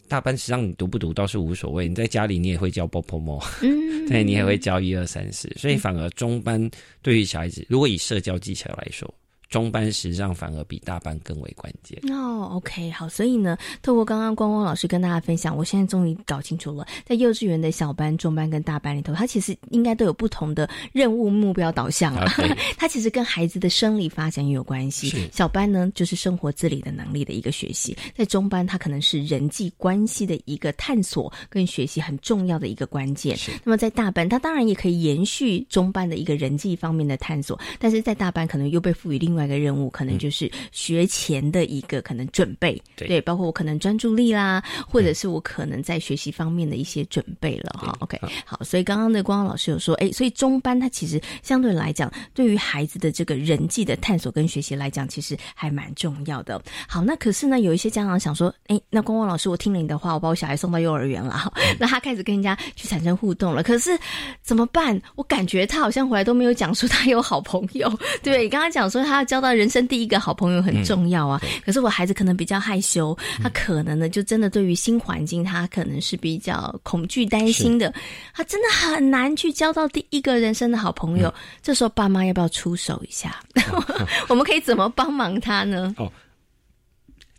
S14: 大班实际上你读不读倒是无所谓，你在家里你也会教 BOPMO 嗯，对你也会教一二三四，所以反而中班对于小孩子，如果以社交技巧来说。中班实际上反而比大班更为关键
S4: 哦。OK，好，所以呢，透过刚刚光光老师跟大家分享，我现在终于搞清楚了，在幼稚园的小班、中班跟大班里头，它其实应该都有不同的任务目标导向啊。它其实跟孩子的生理发展也有关系。小班呢，就是生活自理的能力的一个学习；在中班，它可能是人际关系的一个探索跟学习很重要的一个关键。那么在大班，它当然也可以延续中班的一个人际方面的探索，但是在大班可能又被赋予另外。另外一个任务可能就是学前的一个可能准备，对，包括我可能专注力啦，或者是我可能在学习方面的一些准备了哈。OK，好，所以刚刚的光光老师有说，哎，所以中班它其实相对来讲，对于孩子的这个人际的探索跟学习来讲，其实还蛮重要的。好，那可是呢，有一些家长想说，哎，那光光老师，我听了你的话，我把我小孩送到幼儿园了，哈，那他开始跟人家去产生互动了，可是怎么办？我感觉他好像回来都没有讲说他有好朋友，对，你刚刚讲说他。交到人生第一个好朋友很重要啊，可是我孩子可能比较害羞，他可能呢就真的对于新环境，他可能是比较恐惧、担心的，他真的很难去交到第一个人生的好朋友。这时候爸妈要不要出手一下？我们可以怎么帮忙他呢？哦，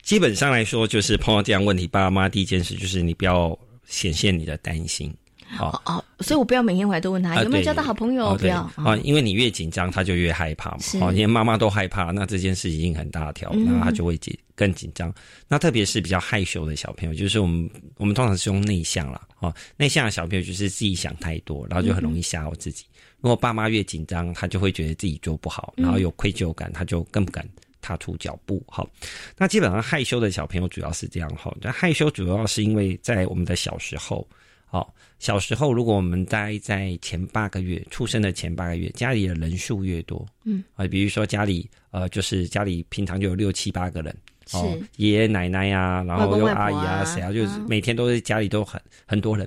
S14: 基本上来说，就是碰到这样问题，爸妈第一件事就是你不要显现你的担心。
S4: 哦哦，所以我不要每天回来都问他有没有交到好朋友，不要
S14: 啊，因为你越紧张，他就越害怕嘛。哦，连妈妈都害怕，那这件事已经很大条，那他就会紧更紧张。那特别是比较害羞的小朋友，就是我们我们通常是用内向啦哦，内向的小朋友就是自己想太多，然后就很容易吓唬自己。如果爸妈越紧张，他就会觉得自己做不好，然后有愧疚感，他就更不敢踏出脚步。好，那基本上害羞的小朋友主要是这样哈，那害羞主要是因为在我们的小时候。好，小时候如果我们待在前八个月出生的前八个月，家里的人数越多，嗯，啊，比如说家里呃，就是家里平常就有六七八个人，哦，爷爷奶奶呀，然后又阿姨啊，谁啊，就是每天都是家里都很很多人。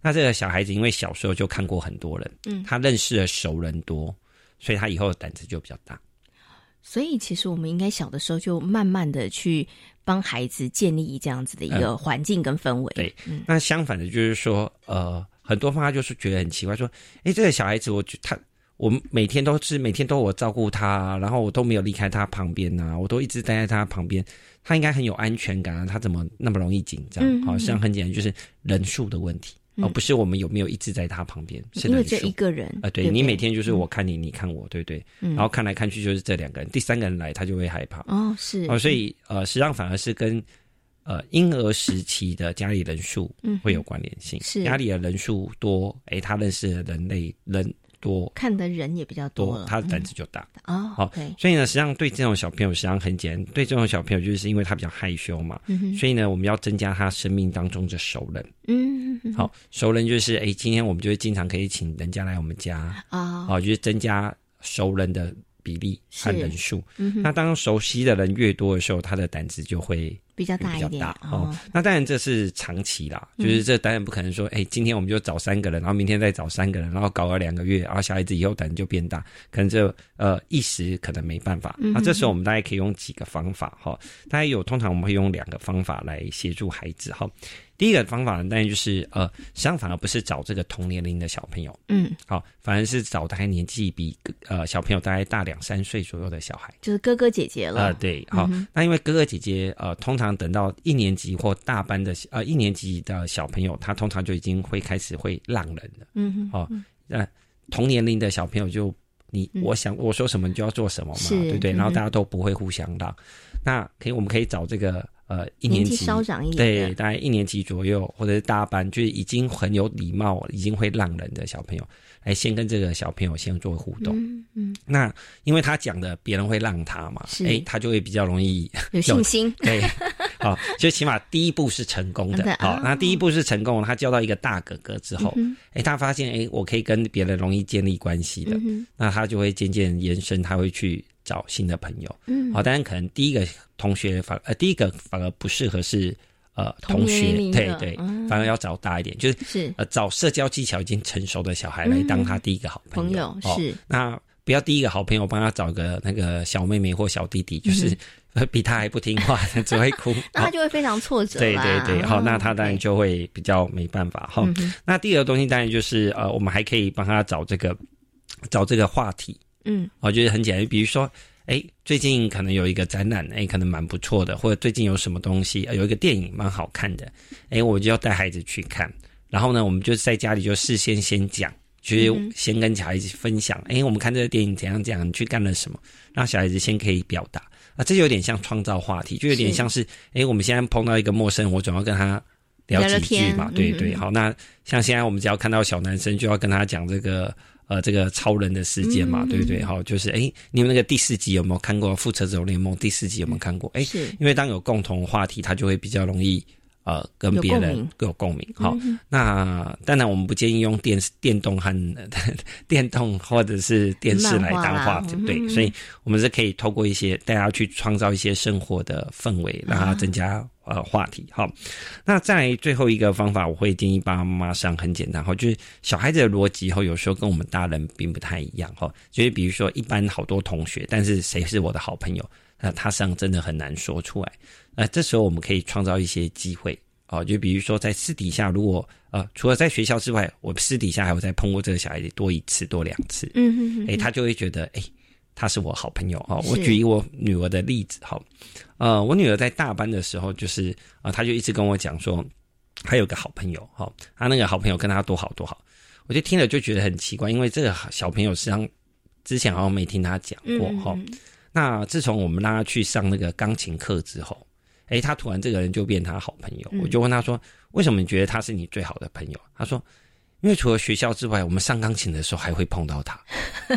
S14: 那这个小孩子因为小时候就看过很多人，嗯，他认识的熟人多，所以他以后的胆子就比较大。
S4: 所以其实我们应该小的时候就慢慢的去。帮孩子建立这样子的一个环境跟氛围。
S14: 对，那相反的，就是说，呃，很多妈妈就是觉得很奇怪，说，哎，这个小孩子，我他，我每天都是每天都我照顾他，然后我都没有离开他旁边呐，我都一直待在他旁边，他应该很有安全感啊，他怎么那么容易紧张？好像很简单，就是人数的问题。而不是我们有没有一直在他旁边，
S4: 因为这一个人
S14: 啊，对你每天就是我看你，你看我，对不对？然后看来看去就是这两个人，第三个人来他就会害怕
S4: 哦，是
S14: 哦，所以呃，实际上反而是跟呃婴儿时期的家里人数会有关联性，
S4: 是
S14: 家里的人数多，哎，他认识的人类人。多。
S4: 看的人也比较多，
S14: 他的胆子就大。
S4: 哦。
S14: 好，所以呢，实际上对这种小朋友实际上很简单，对这种小朋友就是因为他比较害羞嘛，所以呢，我们要增加他生命当中的熟人。嗯，好，熟人就是哎，今天我们就会经常可以请人家来我们家。啊，好，就是增加熟人的比例和人数。那当熟悉的人越多的时候，他的胆子就会。
S4: 比较大一点
S14: 哦，那当然这是长期啦，就是这当然不可能说，哎，今天我们就找三个人，然后明天再找三个人，然后搞了两个月，然后小孩子以后胆就变大，可能就呃一时可能没办法。那这时候我们大概可以用几个方法哈，大概有通常我们会用两个方法来协助孩子哈。第一个方法呢，当然就是呃，实际上反而不是找这个同年龄的小朋友，嗯，好，反而是找大概年纪比呃小朋友大概大两三岁左右的小孩，
S4: 就是哥哥姐姐了。
S14: 呃，对，好，那因为哥哥姐姐呃，通常等到一年级或大班的呃一年级的小朋友，他通常就已经会开始会让人了，嗯哼，哦，那同年龄的小朋友就你我想我说什么你就要做什么嘛，对不对？然后大家都不会互相让。那可以，我们可以找这个呃一年级
S4: 稍长一
S14: 点，对，大概一年级左右或者是大班，就是已经很有礼貌、已经会让人的小朋友，来先跟这个小朋友先做互动。嗯，那因为他讲的别人会让他嘛，哎，他就会比较容易
S4: 有信心。
S14: 对，好，就起码第一步是成功的。好，那第一步是成功，他交到一个大哥哥之后，哎，他发现哎，我可以跟别人容易建立关系的，那他就会渐渐延伸，他会去。找新的朋友，嗯，好，当然可能第一个同学反呃，第一个反而不适合是呃同学，对对，反而要找大一点，就是是。呃找社交技巧已经成熟的小孩来当他第一个好朋友，
S4: 是。
S14: 那不要第一个好朋友帮他找个那个小妹妹或小弟弟，就是 比他还不听话，只会哭，
S4: 那他就会非常挫折，
S14: 对对对，好，那他当然就会比较没办法哈。那第二个东西当然就是呃，我们还可以帮他找这个找这个话题。嗯，我觉得很简单，比如说，哎，最近可能有一个展览，哎，可能蛮不错的，或者最近有什么东西，有一个电影蛮好看的，哎，我就要带孩子去看。然后呢，我们就在家里就事先先讲，就是先跟小孩子分享，哎，我们看这个电影怎样怎样，你去干了什么，让小孩子先可以表达。啊，这就有点像创造话题，就有点像是，哎，我们现在碰到一个陌生人，我总要跟他聊几句嘛，对对。好，那像现在我们只要看到小男生，就要跟他讲这个。呃，这个超人的世界嘛，对不对？好，就是哎，你们那个第四集有没有看过《复仇者联盟》第四集有没有看过？哎，因为当有共同话题，他就会比较容易呃跟别人更有共鸣。好，那当然我们不建议用电视、电动和 电动或者是电视来当话题，对，所以我们是可以透过一些大家去创造一些生活的氛围，让它增加。呃，话题好，那在最后一个方法，我会建议爸爸妈妈上很简单哈，就是小孩子的逻辑哈，有时候跟我们大人并不太一样哈。就是比如说，一般好多同学，但是谁是我的好朋友，那他上真的很难说出来。那这时候我们可以创造一些机会哦，就比如说在私底下，如果呃，除了在学校之外，我私底下还有再碰过这个小孩子多一次、多两次，嗯嗯嗯，哎，他就会觉得哎。他是我好朋友哦，我举我女儿的例子哈，呃，我女儿在大班的时候，就是啊，她就一直跟我讲说，她有个好朋友哈，她那个好朋友跟她多好多好，我就听了就觉得很奇怪，因为这个小朋友实际上之前好像没听她讲过哈。那自从我们让他去上那个钢琴课之后，哎，他突然这个人就变他好朋友，我就问他说，为什么你觉得他是你最好的朋友？他说。因为除了学校之外，我们上钢琴的时候还会碰到他。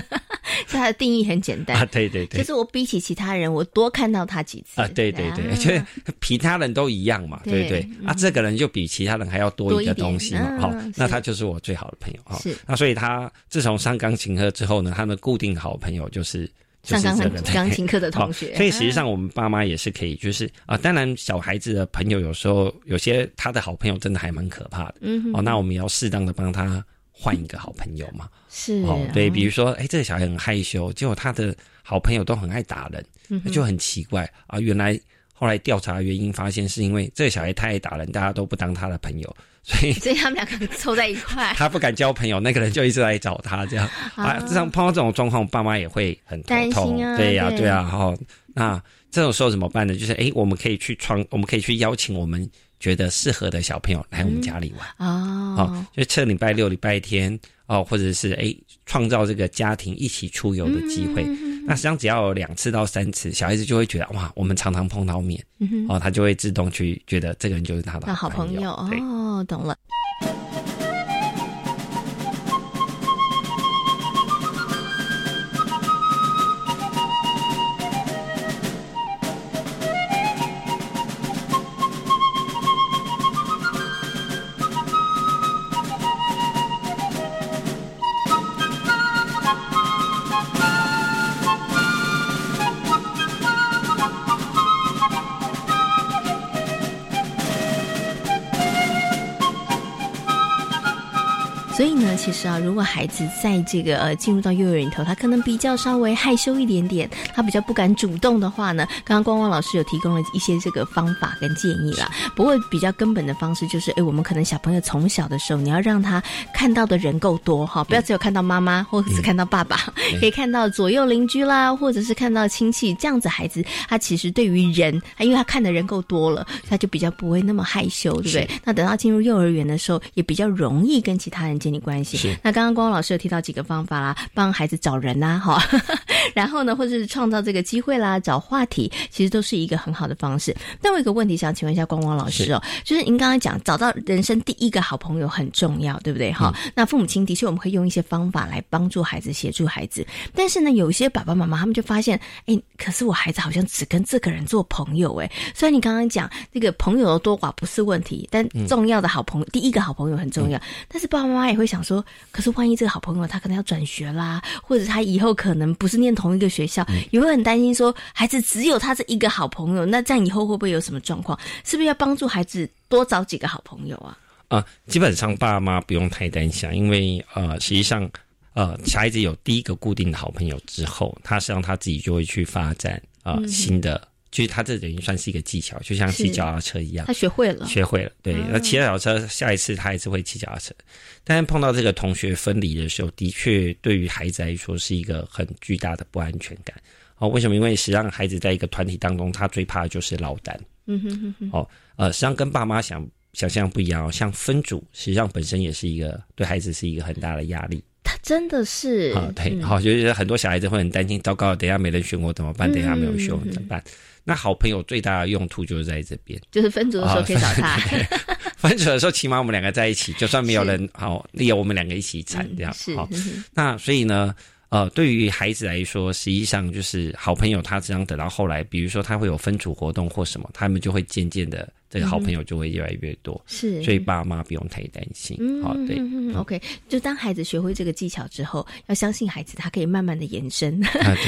S4: 他的定义很简单
S14: 啊，对对对，
S4: 就是我比起其他人，我多看到他几次
S14: 啊，对对对，就是其他人都一样嘛，对对啊，这个人就比其他人还要多一个东西嘛，好，那他就是我最好的朋友啊。是，那所以他自从上钢琴课之后呢，他的固定好朋友就是。
S4: 上钢琴钢琴课的同学，
S14: 所以实际上我们爸妈也是可以，就是啊，当然小孩子的朋友有时候有些他的好朋友真的还蛮可怕的，嗯，哦，那我们要适当的帮他换一个好朋友嘛，
S4: 是
S14: 哦，对，比如说，哎，这个小孩很害羞，结果他的好朋友都很爱打人，那就很奇怪啊。原来后来调查原因发现是因为这个小孩太爱打人，大家都不当他的朋友。所以，
S4: 所以他们两个凑在一块，
S14: 他不敢交朋友，那个人就一直来找他，这样啊。这样碰到这种状况，爸妈也会很头痛，对呀，对呀。然后，那这种时候怎么办呢？就是，哎，我们可以去创，我们可以去邀请我们觉得适合的小朋友来我们家里玩哦。好，就趁礼拜六、礼拜天哦，或者是哎，创造这个家庭一起出游的机会。那实际上只要有两次到三次，小孩子就会觉得哇，我们常常碰到面，哦，他就会自动去觉得这个人就是他的好朋友。
S4: 哦，懂了。孩子在这个呃进入到幼儿园里头，他可能比较稍微害羞一点点，他比较不敢主动的话呢，刚刚光光老师有提供了一些这个方法跟建议啦。不过比较根本的方式就是，哎，我们可能小朋友从小的时候，你要让他看到的人够多哈，不要只有看到妈妈或者是看到爸爸，可以看到左右邻居啦，或者是看到亲戚，这样子孩子他其实对于人，因为他看的人够多了，他就比较不会那么害羞，对不对？那等到进入幼儿园的时候，也比较容易跟其他人建立关系。那刚刚光光老师有提到几个方法啦，帮孩子找人呐，哈，然后呢，或者是创造这个机会啦，找话题，其实都是一个很好的方式。但我有个问题想请问一下光光老师哦，就是您刚刚讲找到人生第一个好朋友很重要，对不对？哈，那父母亲的确我们可以用一些方法来帮助孩子，协助孩子。但是呢，有一些爸爸妈妈他们就发现，哎，可是我孩子好像只跟这个人做朋友，哎，虽然你刚刚讲这个朋友的多寡不是问题，但重要的好朋友，第一个好朋友很重要。但是爸爸妈妈也会想说，可是万一这个好朋友他可能要转学啦，或者他以后可能不是念同一个学校，也会很担心说，孩子只有他这一个好朋友，那这样以后会不会有什么状况？是不是要帮助孩子多找几个好朋友啊？
S14: 啊，基本上爸妈不用太担心，因为呃，实际上呃，小孩子有第一个固定的好朋友之后，他实际上他自己就会去发展啊新的。就是他这等于算是一个技巧，就像骑脚踏车一样，
S4: 他学会了，
S14: 学会了。对，那骑脚踏车，下一次他还是会骑脚踏车。但是碰到这个同学分离的时候，的确对于孩子来说是一个很巨大的不安全感。哦，为什么？因为实际上孩子在一个团体当中，他最怕的就是落单。嗯哼哼哼。哦，呃，实际上跟爸妈想想象不一样哦。像分组，实际上本身也是一个对孩子是一个很大的压力。
S4: 他真的是
S14: 啊，对，好，就是很多小孩子会很担心，糟糕，等下没人选我怎么办？等下没有选我怎么办？那好朋友最大的用途就是在这边，
S4: 就是分组的时候可以找他。
S14: 分组 的时候，起码我们两个在一起，就算没有人好，有我们两个一起惨这样。好，那所以呢，呃，对于孩子来说，实际上就是好朋友，他只样等到后来，比如说他会有分组活动或什么，他们就会渐渐的。这个好朋友就会越来越多，
S4: 是，
S14: 所以爸妈不用太担心。好，对
S4: ，OK，就当孩子学会这个技巧之后，要相信孩子，他可以慢慢的延伸，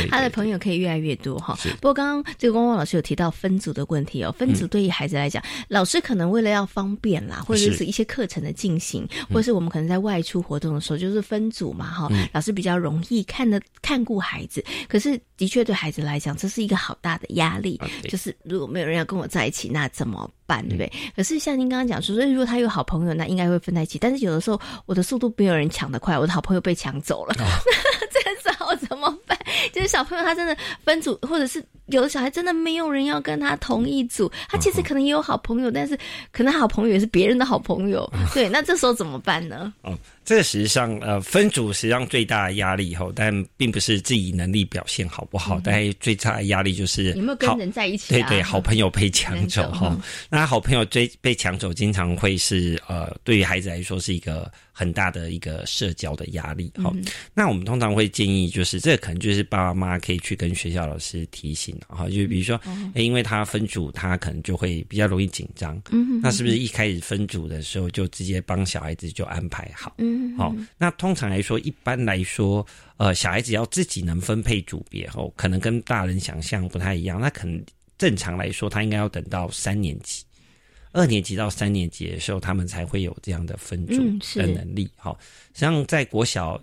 S4: 他的朋友可以越来越多哈。不过刚刚这个光光老师有提到分组的问题哦，分组对于孩子来讲，老师可能为了要方便啦，或者是一些课程的进行，或者是我们可能在外出活动的时候，就是分组嘛哈，老师比较容易看的看顾孩子。可是的确对孩子来讲，这是一个好大的压力，就是如果没有人要跟我在一起，那怎么？办对不对？可是像您刚刚讲说，所以如果他有好朋友，那应该会分在一起。但是有的时候，我的速度没有人抢得快，我的好朋友被抢走了，这时候怎么办？就是小朋友他真的分组，或者是有的小孩真的没有人要跟他同一组，他其实可能也有好朋友，但是可能好朋友也是别人的好朋友。对，那这时候怎么办呢？
S14: 哦，这个实际上呃，分组实际上最大的压力以后，但并不是自己能力表现好不好，但最大的压力就是
S4: 有没有跟人在一起？
S14: 对对，好朋友被抢走哈。那好朋友追被抢走，经常会是呃，对于孩子来说是一个很大的一个社交的压力。好，那我们通常会建议，就是这可能就是爸爸妈妈可以去跟学校老师提醒哈，就比如说，哎，因为他分组，他可能就会比较容易紧张。嗯，那是不是一开始分组的时候就直接帮小孩子就安排好？嗯，好。那通常来说，一般来说，呃，小孩子要自己能分配组别后，可能跟大人想象不太一样。那可能。正常来说，他应该要等到三年级、二年级到三年级的时候，他们才会有这样的分组的能力。好，像在国小，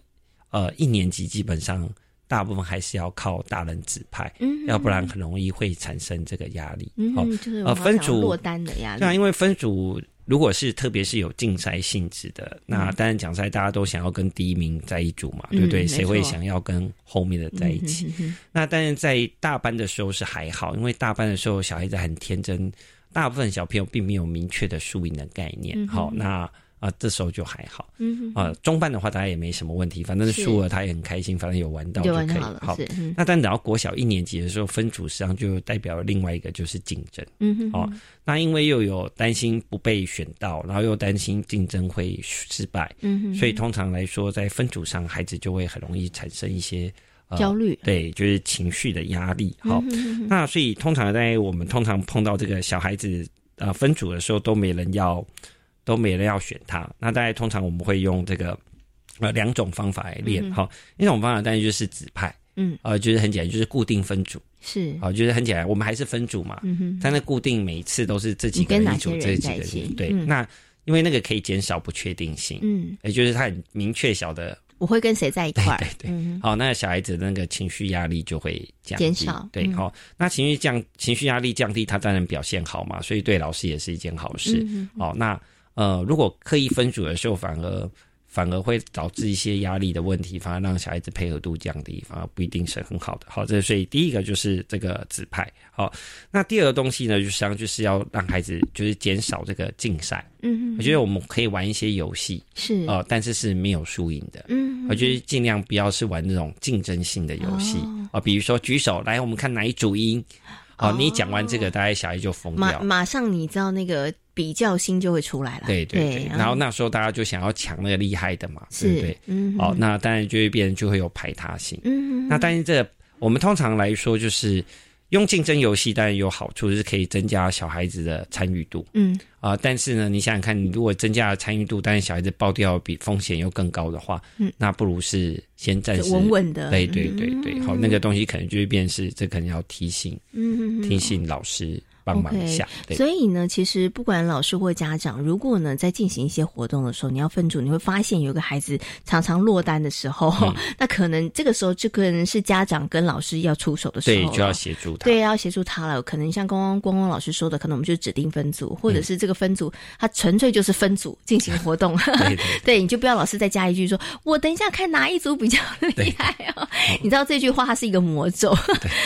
S14: 呃，一年级基本上大部分还是要靠大人指派，嗯，要不然很容易会产生这个压力。
S4: 好，就是呃，分组落单的压力。
S14: 对啊，因为分组。如果是特别是有竞赛性质的，那当然奖赛大家都想要跟第一名在一组嘛，对不对？谁会想要跟后面的在一起？那但是在大班的时候是还好，因为大班的时候小孩子很天真，大部分小朋友并没有明确的输赢的概念。好，那。啊，这时候就还好。嗯，啊，中班的话，大家也没什么问题，反正输了他也很开心，反正有玩到就可以。好，那但等到国小一年级的时候，分组实际上就代表另外一个就是竞争。嗯哼，哦，那因为又有担心不被选到，然后又担心竞争会失败。嗯哼，所以通常来说，在分组上，孩子就会很容易产生一些
S4: 焦虑。
S14: 对，就是情绪的压力。好，那所以通常在我们通常碰到这个小孩子呃分组的时候，都没人要。都没人要选他，那大概通常我们会用这个呃两种方法来练，好，一种方法当然就是指派，嗯，呃，就是很简单，就是固定分组，
S4: 是，
S14: 好，就是很简单，我们还是分组嘛，嗯哼，但那固定每一次都是这几个人一组，这几个人，对，那因为那个可以减少不确定性，嗯，也就是他很明确晓得
S4: 我会跟谁在一块，
S14: 对对，好，那小孩子那个情绪压力就会
S4: 减少，
S14: 对，好，那情绪降，情绪压力降低，他当然表现好嘛，所以对老师也是一件好事，哦，那。呃，如果刻意分组的时候，反而反而会导致一些压力的问题，反而让小孩子配合度降低，反而不一定是很好的。好，这所以第一个就是这个指派。好，那第二个东西呢，就实际上就是要让孩子就是减少这个竞赛。嗯，我觉得我们可以玩一些游戏，
S4: 是
S14: 哦，但是是没有输赢的。嗯，我觉得尽量不要是玩那种竞争性的游戏啊，比如说举手来，我们看哪一组赢。哦，你讲完这个，大概小孩就疯掉。
S4: 马马上你知道那个比较心就会出来了。
S14: 对对对，然后那时候大家就想要抢那个厉害的嘛，对不对？嗯，哦，那当然就会变，就会有排他性。嗯，那但是这我们通常来说就是。用竞争游戏当然有好处，是可以增加小孩子的参与度。嗯啊，但是呢，你想想看，你如果增加了参与度，但是小孩子爆掉比风险又更高的话，嗯，那不如是先暂时
S4: 稳稳的。
S14: 对对对对，好，那个东西可能就会变是，这可能要提醒，嗯，提醒老师。帮忙一下，
S4: 所以呢，其实不管老师或家长，如果呢在进行一些活动的时候，你要分组，你会发现有个孩子常常落单的时候，那可能这个时候就可能是家长跟老师要出手的时候，
S14: 对，就要协助他，
S4: 对，要协助他了。可能像刚刚光光老师说的，可能我们就指定分组，或者是这个分组他纯粹就是分组进行活动，对，你就不要老师再加一句说，我等一下看哪一组比较厉害哦。你知道这句话它是一个魔咒，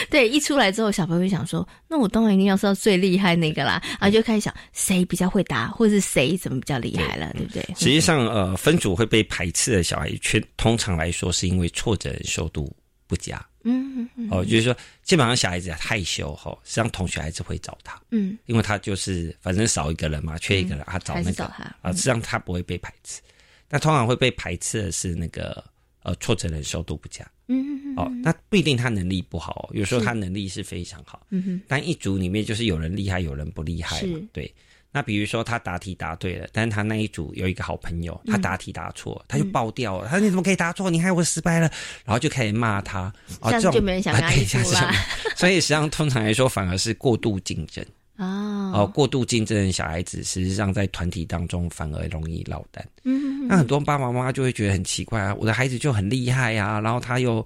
S4: 对，一出来之后，小朋友会想说，那我当然一定要知道。最厉害那个啦，然后就开始想谁比较会答，或者是谁怎么比较厉害了，对不对？
S14: 实际上，呃，分组会被排斥的小孩，却通常来说是因为挫折忍受度不佳。嗯嗯哦，就是说，基本上小孩子害羞哈，实际上同学还是会找他。嗯，因为他就是反正少一个人嘛，缺一个人，他找那个啊，实际上他不会被排斥。那通常会被排斥的是那个呃挫折忍受度不佳。嗯，哦，那不一定他能力不好，有时候他能力是非常好。嗯哼，但一组里面就是有人厉害，有人不厉害。是，对。那比如说他答题答对了，但是他那一组有一个好朋友，他答题答错，他就爆掉了。他说：“你怎么可以答错？你害我失败了。”然后就开始骂他。
S4: 哦这样就没人想跟他一组 了。
S14: 所以实际上通常来说，反而是过度竞争。哦，哦，过度竞争的小孩子，实际上在团体当中反而容易落单。嗯，那很多爸爸妈妈就会觉得很奇怪啊，我的孩子就很厉害啊，然后他又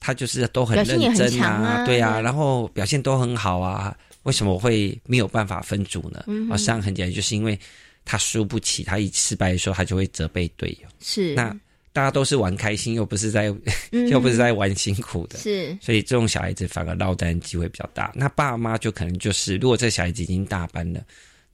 S14: 他就是都很认真啊，对啊，然后表现都很好啊，为什么我会没有办法分组呢？啊，实际上很简单，就是因为他输不起，他一失败的时候，他就会责备队友。
S4: 是
S14: 那。大家都是玩开心，又不是在，又不是在玩辛苦的，
S4: 是，
S14: 所以这种小孩子反而落单机会比较大。那爸妈就可能就是，如果这小孩子已经大班了，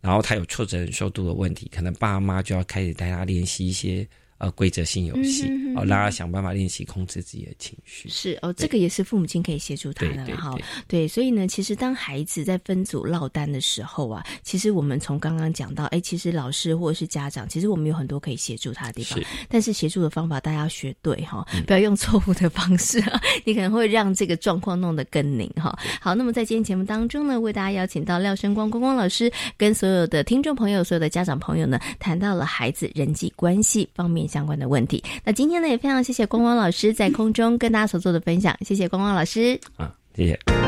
S14: 然后他有挫折忍受度的问题，可能爸妈就要开始带他练习一些。呃，规则性游戏哦，让他想办法练习控制自己的情绪。
S4: 是哦，这个也是父母亲可以协助他的哈。对，所以呢，其实当孩子在分组落单的时候啊，其实我们从刚刚讲到，哎，其实老师或者是家长，其实我们有很多可以协助他的地方。但是协助的方法，大家要学对哈，不要用错误的方式，你可能会让这个状况弄得更拧哈。好，那么在今天节目当中呢，为大家邀请到廖生光光光老师，跟所有的听众朋友、所有的家长朋友呢，谈到了孩子人际关系方面。相关的问题，那今天呢也非常谢谢光光老师在空中跟大家所做的分享，谢谢光光老师。
S14: 啊，谢谢。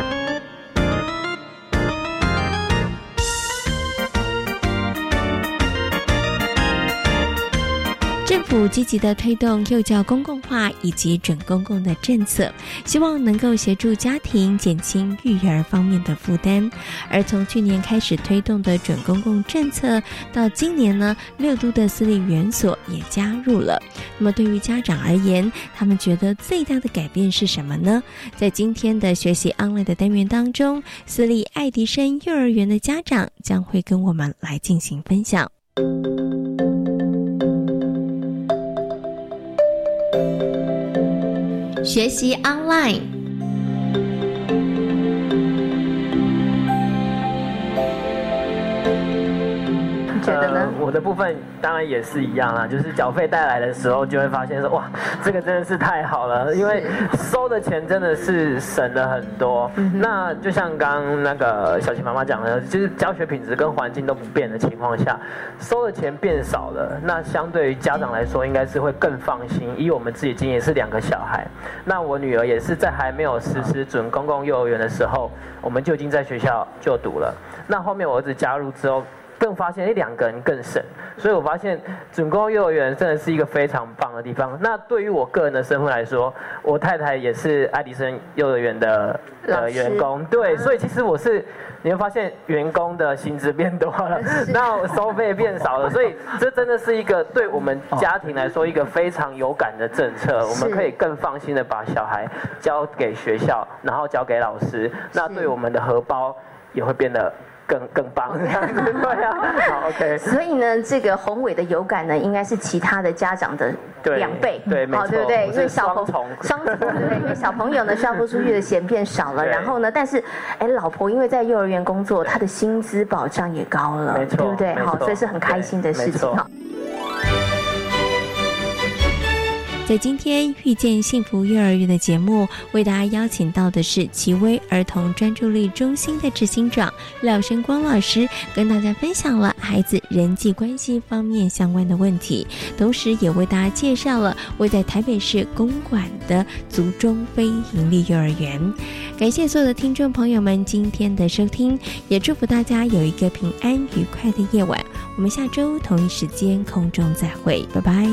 S4: 府积极的推动幼教公共化以及准公共的政策，希望能够协助家庭减轻育儿方面的负担。而从去年开始推动的准公共政策，到今年呢，六都的私立园所也加入了。那么对于家长而言，他们觉得最大的改变是什么呢？在今天的学习 online 的单元当中，私立爱迪生幼儿园的家长将会跟我们来进行分享。学习 online。
S15: 呃，我的部分当然也是一样啦，就是缴费带来的时候，就会发现说，哇，这个真的是太好了，因为收的钱真的是省了很多。那就像刚那个小琴妈妈讲的，就是教学品质跟环境都不变的情况下，收的钱变少了，那相对于家长来说，应该是会更放心。以我们自己经验是两个小孩，那我女儿也是在还没有实施准公共幼儿园的时候，我们就已经在学校就读了。那后面我儿子加入之后。更发现，哎，两个人更省，所以我发现准公幼儿园真的是一个非常棒的地方。那对于我个人的身份来说，我太太也是爱迪生幼儿园的呃员工，对，所以其实我是你会发现员工的薪资 变多了，那收费变少了，所以这真的是一个对我们家庭来说一个非常有感的政策，我们可以更放心的把小孩交给学校，然后交给老师，那对我们的荷包也会变得。更更棒，对啊，好 OK。
S16: 所以呢，这个宏伟的有感呢，应该是其他的家长的两倍，
S15: 对，
S16: 好，对不对？
S15: 因为小朋友
S16: 双重，对，因为小朋友呢，需要付出去的钱变少了，然后呢，但是，哎，老婆因为在幼儿园工作，她的薪资保障也高了，
S15: 没错，
S16: 对不对？好，所以是很开心的事情，哈。
S4: 在今天遇见幸福幼儿园的节目，为大家邀请到的是奇威儿童专注力中心的执行长廖生光老师，跟大家分享了孩子人际关系方面相关的问题，同时也为大家介绍了位在台北市公馆的族中非营利幼儿园。感谢所有的听众朋友们今天的收听，也祝福大家有一个平安愉快的夜晚。我们下周同一时间空中再会，拜拜。